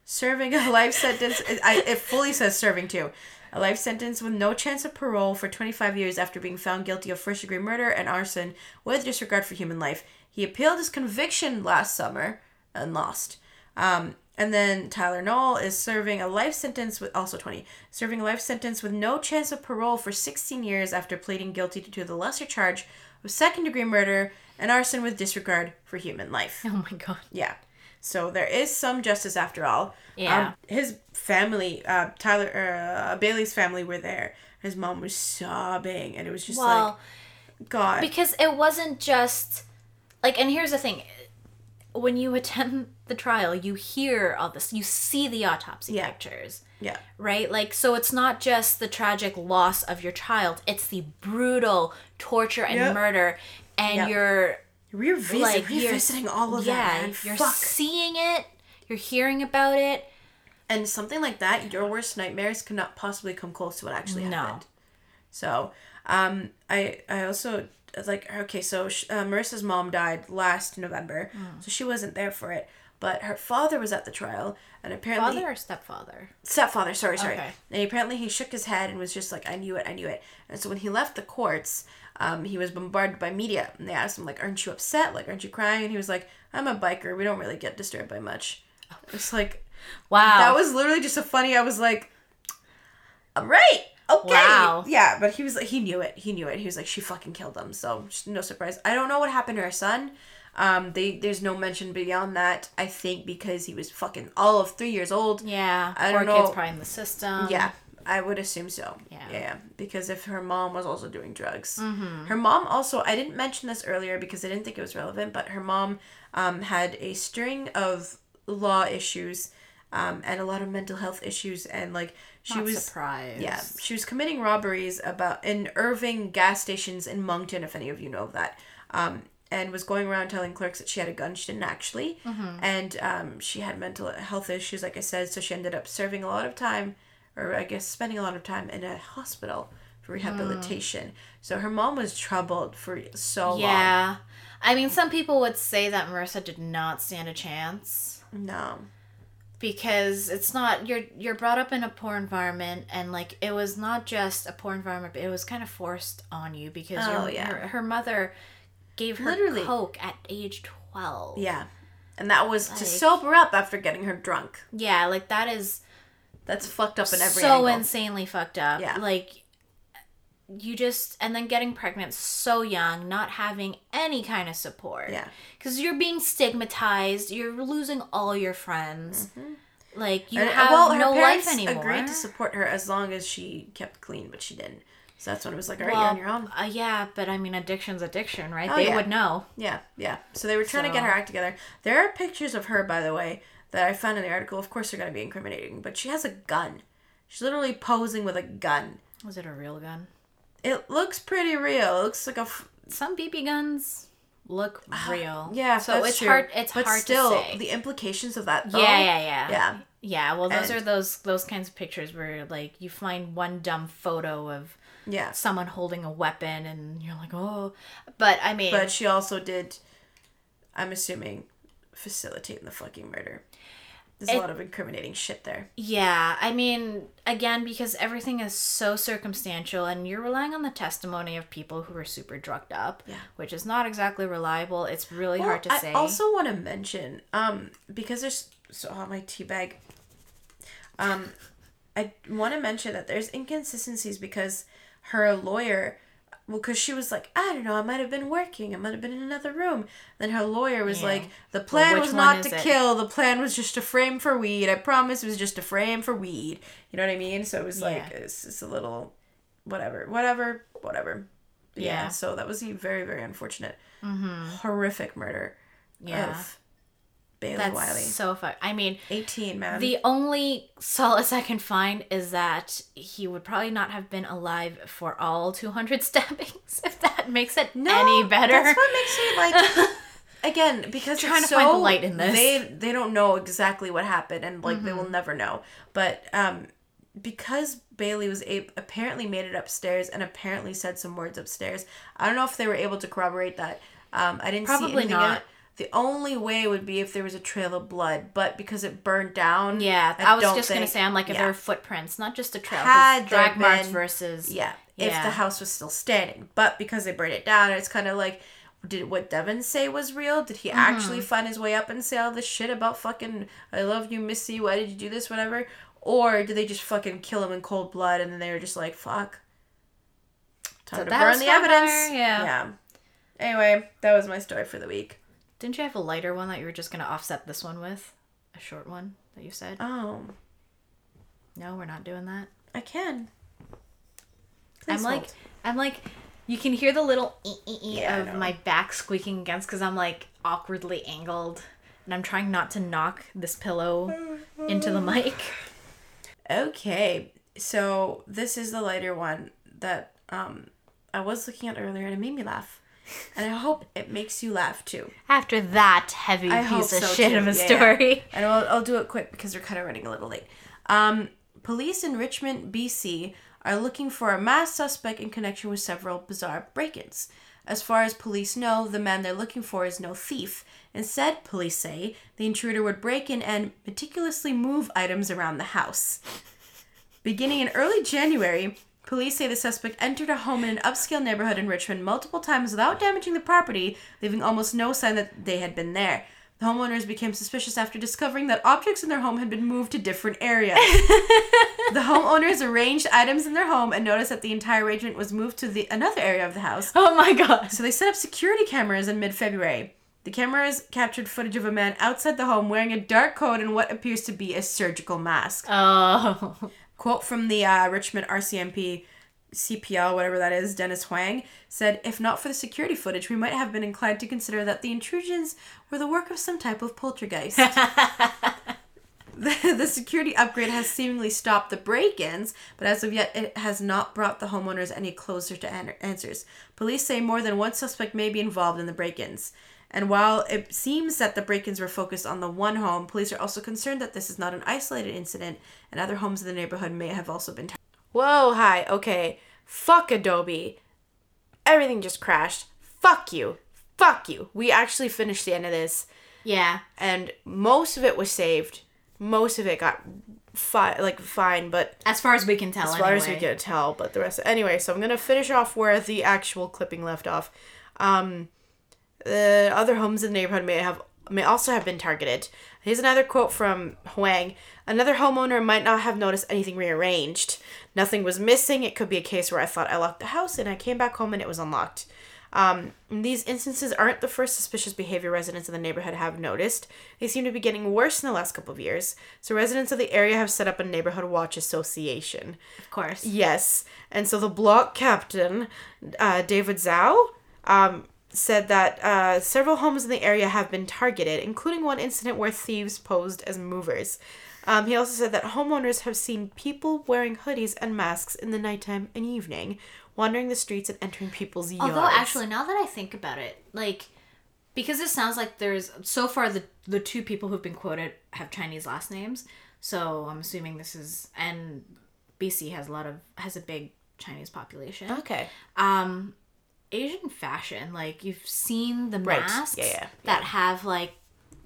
serving a life sentence. I, it fully says serving too. A life sentence with no chance of parole for 25 years after being found guilty of first degree murder and arson with disregard for human life. He appealed his conviction last summer and lost. Um, and then Tyler Noel is serving a life sentence with also 20, serving a life sentence with no chance of parole for 16 years after pleading guilty to the lesser charge of second degree murder and arson with disregard for human life. Oh my god. Yeah. So there is some justice after all. Yeah. Um, his family, uh, Tyler, uh, Bailey's family were there. His mom was sobbing, and it was just Well, like, God. because it wasn't just like and here's the thing when you attend the trial you hear all this you see the autopsy Yeah. pictures yeah. right like so it's not just the tragic loss of your child it's the brutal torture and Yep. murder and Yep. you're Revisit, like you're- revisiting all of yeah, that. Man. you're Fuck. seeing it, you're hearing about it. And something like that, your worst nightmares cannot possibly come close to what actually No. happened. So, um, I I also like okay, so sh- uh, Marissa's mom died last November, Hmm. so she wasn't there for it. But her father was at the trial, and apparently Father or stepfather? stepfather sorry sorry Okay. and apparently he shook his head and was just like i knew it i knew it and so when he left the courts um, he was bombarded by media and they asked him like aren't you upset like aren't you crying and he was like i'm a biker we don't really get disturbed by much it's like Wow. that was literally just a funny i was like all right okay Wow. yeah but he was like he knew it he knew it he was like she fucking killed him so no surprise i don't know what happened to her son um they there's no mention beyond that i think because he was fucking all of three years old yeah. I don't kid's know. probably in the system. yeah, I would assume so. Yeah. Yeah, because if her mom was also doing drugs, Mm-hmm. her mom also. I didn't mention this earlier because I didn't think it was relevant, but her mom um, had a string of law issues um, and a lot of mental health issues, and like she Not was. surprised. Yeah, she was committing robberies about in Irving gas stations in Moncton, if any of you know of that. Um, and was going around telling clerks that she had a gun. She didn't actually, and um, she had mental health issues, like I said. So she ended up serving a lot of time, or I guess spending a lot of time in a hospital for rehabilitation. So her mom was troubled for so long. Yeah. I mean, some people would say that Marissa did not stand a chance No. Because it's not you're you're brought up in a poor environment and like it was not just a poor environment, but it was kind of forced on you because Oh, your, yeah. her, her mother gave her Literally. coke at age 12. Yeah. And that was Like- to sober up after getting her drunk. Yeah, like that is That's fucked up in every way. so angle. insanely fucked up. Yeah. Like you just and then getting pregnant so young, not having any kind of support. Yeah. Cuz you're being stigmatized, you're losing all your friends. Like you And, have well, her no parents life anymore. agreed to support her as long as she kept clean, but she didn't. So that's when it was like, all right, well, you're on your own. Uh, yeah, but I mean addiction's addiction, right? Oh, they yeah. would know. Yeah, yeah. So they were trying to get her act together. There are pictures of her, by the way, that I found in the article. Of course, they're going to be incriminating, but she has a gun. She's literally posing with a gun. Was it a real gun? It looks pretty real. It looks like a. F- Some BB guns look ah, real. yeah, so it's true. hard it's but hard still, to say. the implications of that. Though, yeah, yeah, yeah. Yeah. Yeah, well those And- are those those kinds of pictures where like you find one dumb photo of Yeah. someone holding a weapon and you're like, "Oh." But I mean, But she also did, I'm assuming, facilitating the fucking murder. There's It- a lot of incriminating shit there. yeah, I mean, again because everything is so circumstantial and you're relying on the testimony of people who are super drugged up, Yeah. which is not exactly reliable. It's really hard to I say. I also want to mention, um, because there's so on my tea bag. Um, I want to mention that there's inconsistencies because her lawyer, well, because she was like, I don't know, I might have been working, I might have been in another room. Then her lawyer was Yeah. like, the plan which was not to it? kill, the plan was just a frame for weed. I promise it was just a frame for weed. You know what I mean? So it was like Yeah. it's, it's a little, whatever, whatever, whatever. Yeah. Yeah. So that was a very very unfortunate, horrific murder. Mm-hmm. Yeah. Of Bailey That's Wiley. so fun. I mean, 18, man. The only solace I can find is that he would probably not have been alive for all 200 stabbings, if that makes it any better. That's what makes me like. Again, because Trying to find the light in this. They they don't know exactly what happened, and like they Mm-hmm. will never know. But um, because Bailey was apparently made it upstairs and apparently said some words upstairs. I don't know if they were able to corroborate that. Um, I didn't see Probably not. The only way would be if there was a trail of blood, but because it burned down. yeah, I, was don't just gonna say, I'm like, if yeah. there were footprints, not just a trail, Had drag marks versus Yeah, if the house was still standing. But because they burned it down, it's kind of like, did what Devin say was real? Did he actually Mm-hmm. find his way up and say all this shit about fucking, I love you, Missy, why did you do this, whatever? Or did they just fucking kill him in cold blood and then they were just like, fuck. Time So to burn the fire, evidence. yeah. Yeah. Anyway, that was my story for the week. Didn't you have a lighter one that you were just gonna offset this one with? A short one that you said? Oh, No, we're not doing that. I can. I'm Please like. I'm like, you can hear the little ee ee ee Yeah, of my back squeaking against because I'm like awkwardly angled, and I'm trying not to knock this pillow into the mic. Okay, so this is the lighter one that um I was looking at earlier and it made me laugh. And I hope it makes you laugh too. After that heavy I piece of so, shit too. of a Yeah, story. And I'll, I'll do it quick because we're kind of running a little late. Um, police in Richmond, BC, are looking for a masked suspect in connection with several bizarre break ins. As far as police know, the man they're looking for is no thief. Instead, police say, the intruder would break in and meticulously move items around the house. Beginning in early January, police say the suspect entered a home in an upscale neighborhood in Richmond multiple times without damaging the property, leaving almost no sign that they had been there. The homeowners became suspicious after discovering that objects in their home had been moved to different areas. the homeowners arranged items in their home and noticed that the entire arrangement was moved to the another area of the house. Oh my god. So they set up security cameras in mid-February. The cameras captured footage of a man outside the home wearing a dark coat and what appears to be a surgical mask. Oh. Quote from the uh, Richmond RCMP CPL, whatever that is, Dennis Huang, said, If not for the security footage, we might have been inclined to consider that the intrusions were the work of some type of poltergeist. the, the security upgrade has seemingly stopped the break ins, but as of yet, it has not brought the homeowners any closer to an- answers. Police say more than one suspect may be involved in the break ins. And while it seems that the break ins were focused on the one home, police are also concerned that this is not an isolated incident and other homes in the neighborhood may have also been. Whoa, hi, okay. Fuck Adobe. Everything just crashed. Fuck you. Fuck you. We actually finished the end of this, Yeah. and most of it was saved. Most of it got fi- like fine, but As far as we can tell, as far as we anyway. can tell, but the rest. Anyway, so I'm gonna finish off where the actual clipping left off. Um, the other homes in the neighborhood may have may also have been targeted. Here's another quote from Huang. Another homeowner might not have noticed anything rearranged. Nothing was missing. It could be a case where I thought I locked the house and I came back home and it was unlocked. Um, these instances aren't the first suspicious behavior residents in the neighborhood have noticed. They seem to be getting worse in the last couple of years. So residents of the area have set up a neighborhood watch association. Of course. Yes, and so the block captain, uh, David Zhao, um, said that uh, several homes in the area have been targeted, including one incident where thieves posed as movers. Um, he also said that homeowners have seen people wearing hoodies and masks in the nighttime and evening, wandering the streets and entering people's yards. Although actually, now that I think about it, like because it sounds like there's so far the the two people who've been quoted have Chinese last names, so I'm assuming this is and BC has a lot of has a big Chinese population. okay, Um, Asian fashion, like you've seen the Right. masks Yeah, yeah, that have like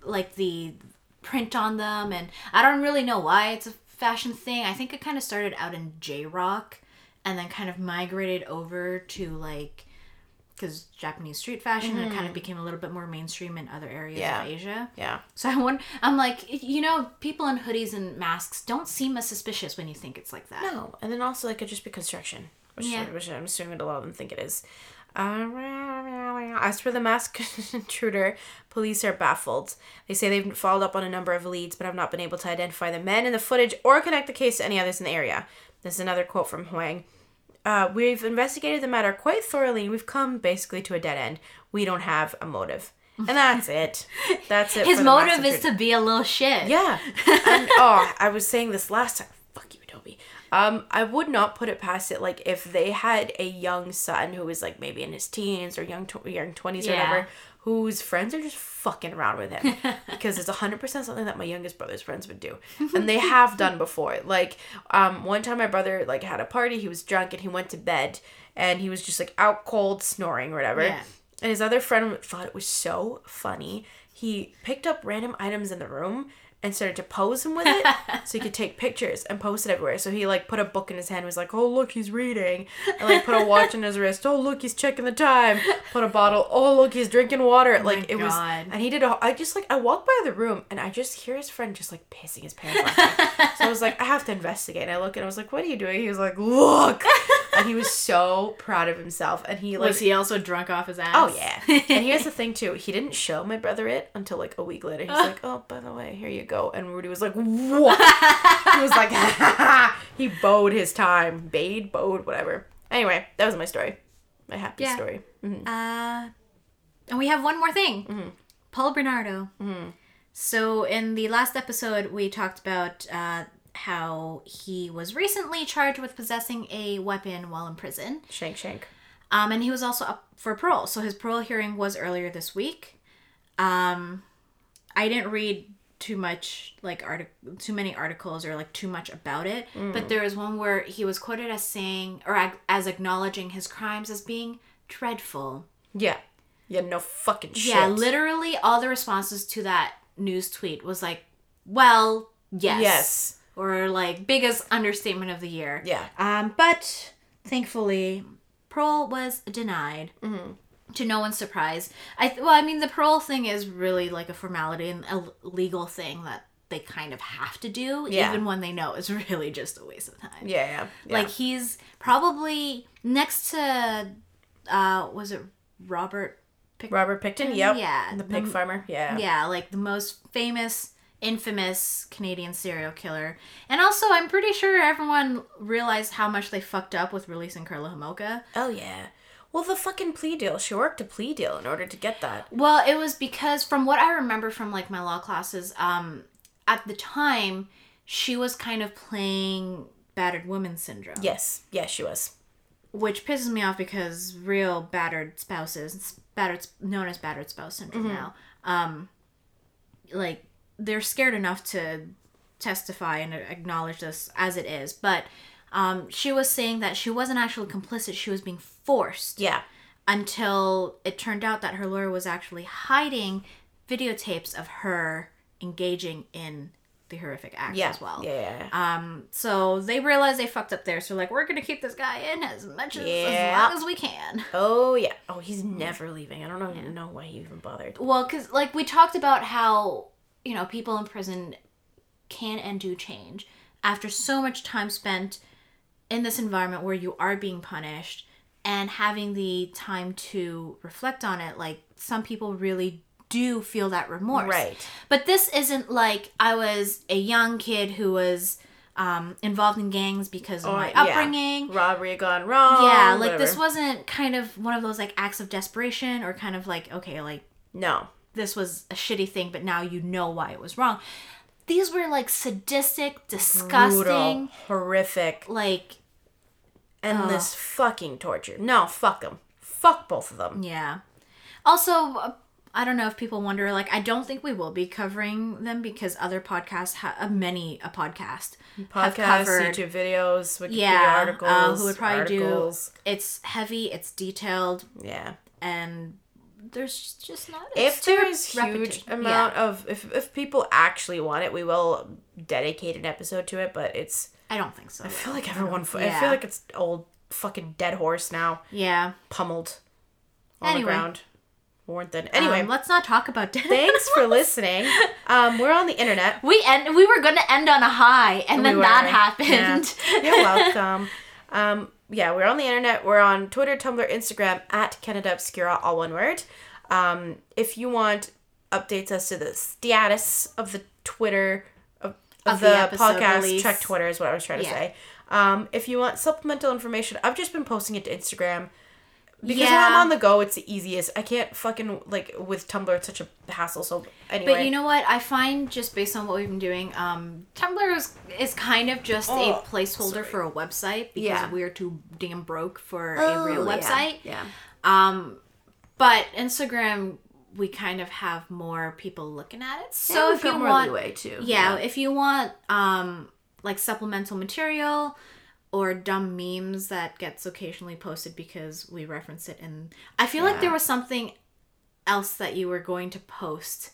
like the print on them, and I don't really know why it's a fashion thing. I think it kind of started out in J rock, and then kind of migrated over to like because Japanese street fashion and it kind of became a little bit more mainstream in other areas Mm-hmm. Yeah. of Asia. yeah, So I wonder, I'm like, you know, people in hoodies and masks don't seem as suspicious when you think it's like that. no, and then also like, it could just be construction, which, Yeah. which I'm assuming a lot of them think it is. As for the masked intruder, police are baffled. They say they've followed up on a number of leads, but have not been able to identify the men in the footage or connect the case to any others in the area. This is another quote from Huang. Uh, we've investigated the matter quite thoroughly. and We've come basically to a dead end. We don't have a motive, and that's it. That's it. His for the masked motive is to be a little shit. Yeah. And oh, I was saying this last time. Fuck you, Adobe. Um, I would not put it past it. Like if they had a young son who was like maybe in his teens or young tw- young twenties or whatever, whose friends are just fucking around with him because it's hundred percent something that my youngest brother's friends would do, and they have done before. Like um, one time my brother like had a party. He was drunk and he went to bed and he was just like out cold snoring or whatever. Yeah. And his other friend thought it was so funny. He picked up random items in the room and started to pose him with it so he could take pictures and post it everywhere. So he like put a book in his hand, was like, Oh look, he's reading and like put a watch on his wrist, oh look, he's checking the time. Put a bottle, oh look, he's drinking water. Oh like it was and he did a I just like I walked by the room and I just hear his friend just like pissing his pants so I was like, I have to investigate. And I look and I was like, What are you doing? He was like, Look and he was so proud of himself and he like Was he also drunk off his ass? Oh yeah. and here's the thing too. He didn't show my brother it until like a week later. He's like, "Oh, by the way, here you go." And Rudy was like, "What?" he was like, he bowed his time, bade, bowed, whatever. Anyway, that was my story. My happy Yeah. story. Mhm. Uh, and we have one more thing. Mm-hmm. Paul Bernardo. So in the last episode, we talked about uh, how he was recently charged with possessing a weapon while in prison. Shank, shank. Um, and he was also up for parole. So his parole hearing was earlier this week. Um, I didn't read too much like artic- too many articles or like too much about it, but there was one where he was quoted as saying or ag- as acknowledging his crimes as being dreadful. Yeah. Yeah, no fucking shit. Yeah, literally all the responses to that news tweet was like, "Well, yes." Yes. Or like biggest understatement of the year. Yeah. Um, but thankfully, parole was denied. Mm-hmm. To no one's surprise. I th- well, I mean, the parole thing is really like a formality and a legal thing that they kind of have to do, Yeah. even when they know it's really just a waste of time. Yeah, yeah. yeah. Like he's probably next to, uh, was it Robert? Pick- Robert Pickton, yep. Yeah, The pig the- farmer. Yeah. yeah, like the most famous, infamous Canadian serial killer. And also, I'm pretty sure everyone realized how much they fucked up with releasing Karla Homolka. Oh yeah. Well, the fucking plea deal. She worked a plea deal in order to get that. Well, it was because from what I remember from like my law classes, um, at the time, she was kind of playing battered woman syndrome. Yes. Yes, she was. which pisses me off because real battered spouses, battered known as battered spouse syndrome now, um, like they're scared enough to testify and acknowledge this as it is. But um, she was saying that she wasn't actually complicit; she was being forced. Yeah. Until it turned out that her lawyer was actually hiding videotapes of her engaging in the horrific acts Yeah. as well. Yeah. Um, so they realized they fucked up there. So like, we're gonna keep this guy in as much as, Yeah. as long as we can. oh yeah. Oh, he's never leaving. I don't know, know why he even bothered. Well, because like we talked about how you know people in prison can and do change after so much time spent in this environment where you are being punished and having the time to reflect on it. Like some people really do feel that remorse. Right. But this isn't like I was a young kid who was um, involved in gangs because of Oh, my yeah. upbringing. Robbery gone wrong. Yeah, like this wasn't kind of one of those like acts of desperation or kind of like okay, like No. This was a shitty thing, but now you know why it was wrong. These were like sadistic, disgusting, Brutal, horrific, like endless fucking torture. No, fuck them. Fuck both of them. yeah. Also, I don't know if people wonder. Like, I don't think we will be covering them because other podcasts, ha- uh, many a podcast, have Podcasts, covered. YouTube videos, Wikipedia Yeah, articles, uh, who would probably articles. do. It's heavy, it's detailed, Yeah. and there's just not. If there's huge repetitive. amount of if if people actually want it, we will dedicate an episode to it. But it's I don't think so. I feel like everyone. I feel like it's old fucking dead horse now, yeah. pummeled on Anyway. the ground. Weren't then anyway. Um, let's not talk about dead. thanks for listening. Um, we're on the internet. We end. We were gonna end on a high, and then that happened. Yeah. You're welcome. Um, yeah, we're on the internet. We're on Twitter, Tumblr, Instagram at Canada Obscura, all one word. Um, if you want updates as to the status of the Twitter of, of, Of the, the podcast, release. check Twitter is what I was trying to say. Um, if you want supplemental information, I've just been posting it to Instagram. Because when I'm on the go, it's the easiest. I can't fucking like with Tumblr. It's such a hassle. So anyway, But you know what? I find just based on what we've been doing, um, Tumblr is, is kind of just Oh, a placeholder sorry. for a website because Yeah. we're too damn broke for Oh, a real website. Yeah. Um, but Instagram, we kind of have more people looking at it. So if you want, too. yeah, if you want um like supplemental material or dumb memes that gets occasionally posted because we reference it and I feel like there was something else that you were going to post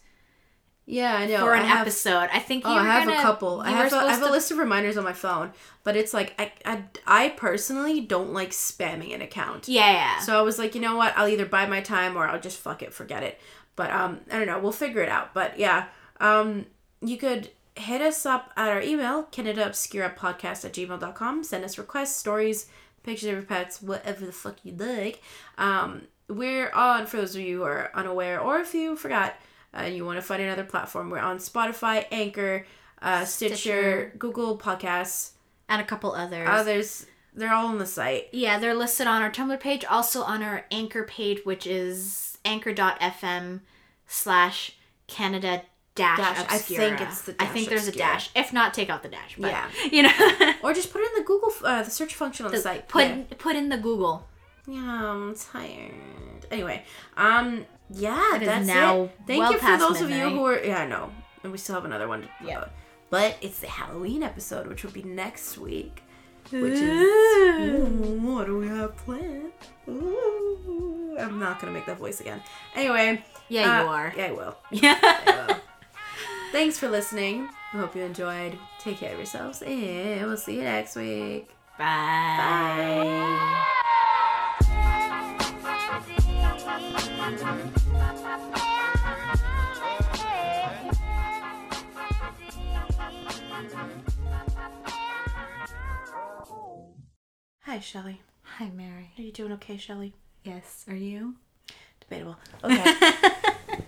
Yeah, I know. for an I have, episode. I think you Oh, I have gonna, a couple. I have a, I have a to- list of reminders on my phone, but it's like I, I, I personally don't like spamming an account. Yeah, yeah. So I was like, you know what? I'll either buy my time or I'll just fuck it, forget it. But um, I don't know. We'll figure it out. But yeah, um, you could hit us up at our email, CanadaObscuraPodcast at gmail.com. Send us requests, stories, pictures of your pets, whatever the fuck you like. Um, we're on, for those of you who are unaware, or if you forgot, uh, and you want to find another platform, we're on Spotify, Anchor, uh, Stitcher, Stitcher. Google Podcasts, and a couple others. others. They're all on the site. Yeah, they're listed on our Tumblr page, also on our Anchor page, which is anchor.fm slash Canada dash Dash. I think it's the I think there's obscura. a dash. If not, take out the dash. But, Yeah. You know, Or just put it in the Google, uh, the search function on the, site. put Yeah. put in the Google. Yeah, I'm tired. Anyway, um, yeah, It that's now it. Thank well you for those of you who are. Yeah, I know, and we still have another one. To, Yeah. but it's the Halloween episode, which will be next week. Which is Ooh, what do we have planned? Ooh, I'm not gonna make that voice again. Anyway, Yeah, uh, you are. Yeah, I will. Yeah. I will. Thanks for listening. I hope you enjoyed. Take care of yourselves, and we'll see you next week. Bye. Bye. Hi, Shelly. Hi, Mary. Are you doing okay, Shelly? Yes, are you? Debatable. Okay.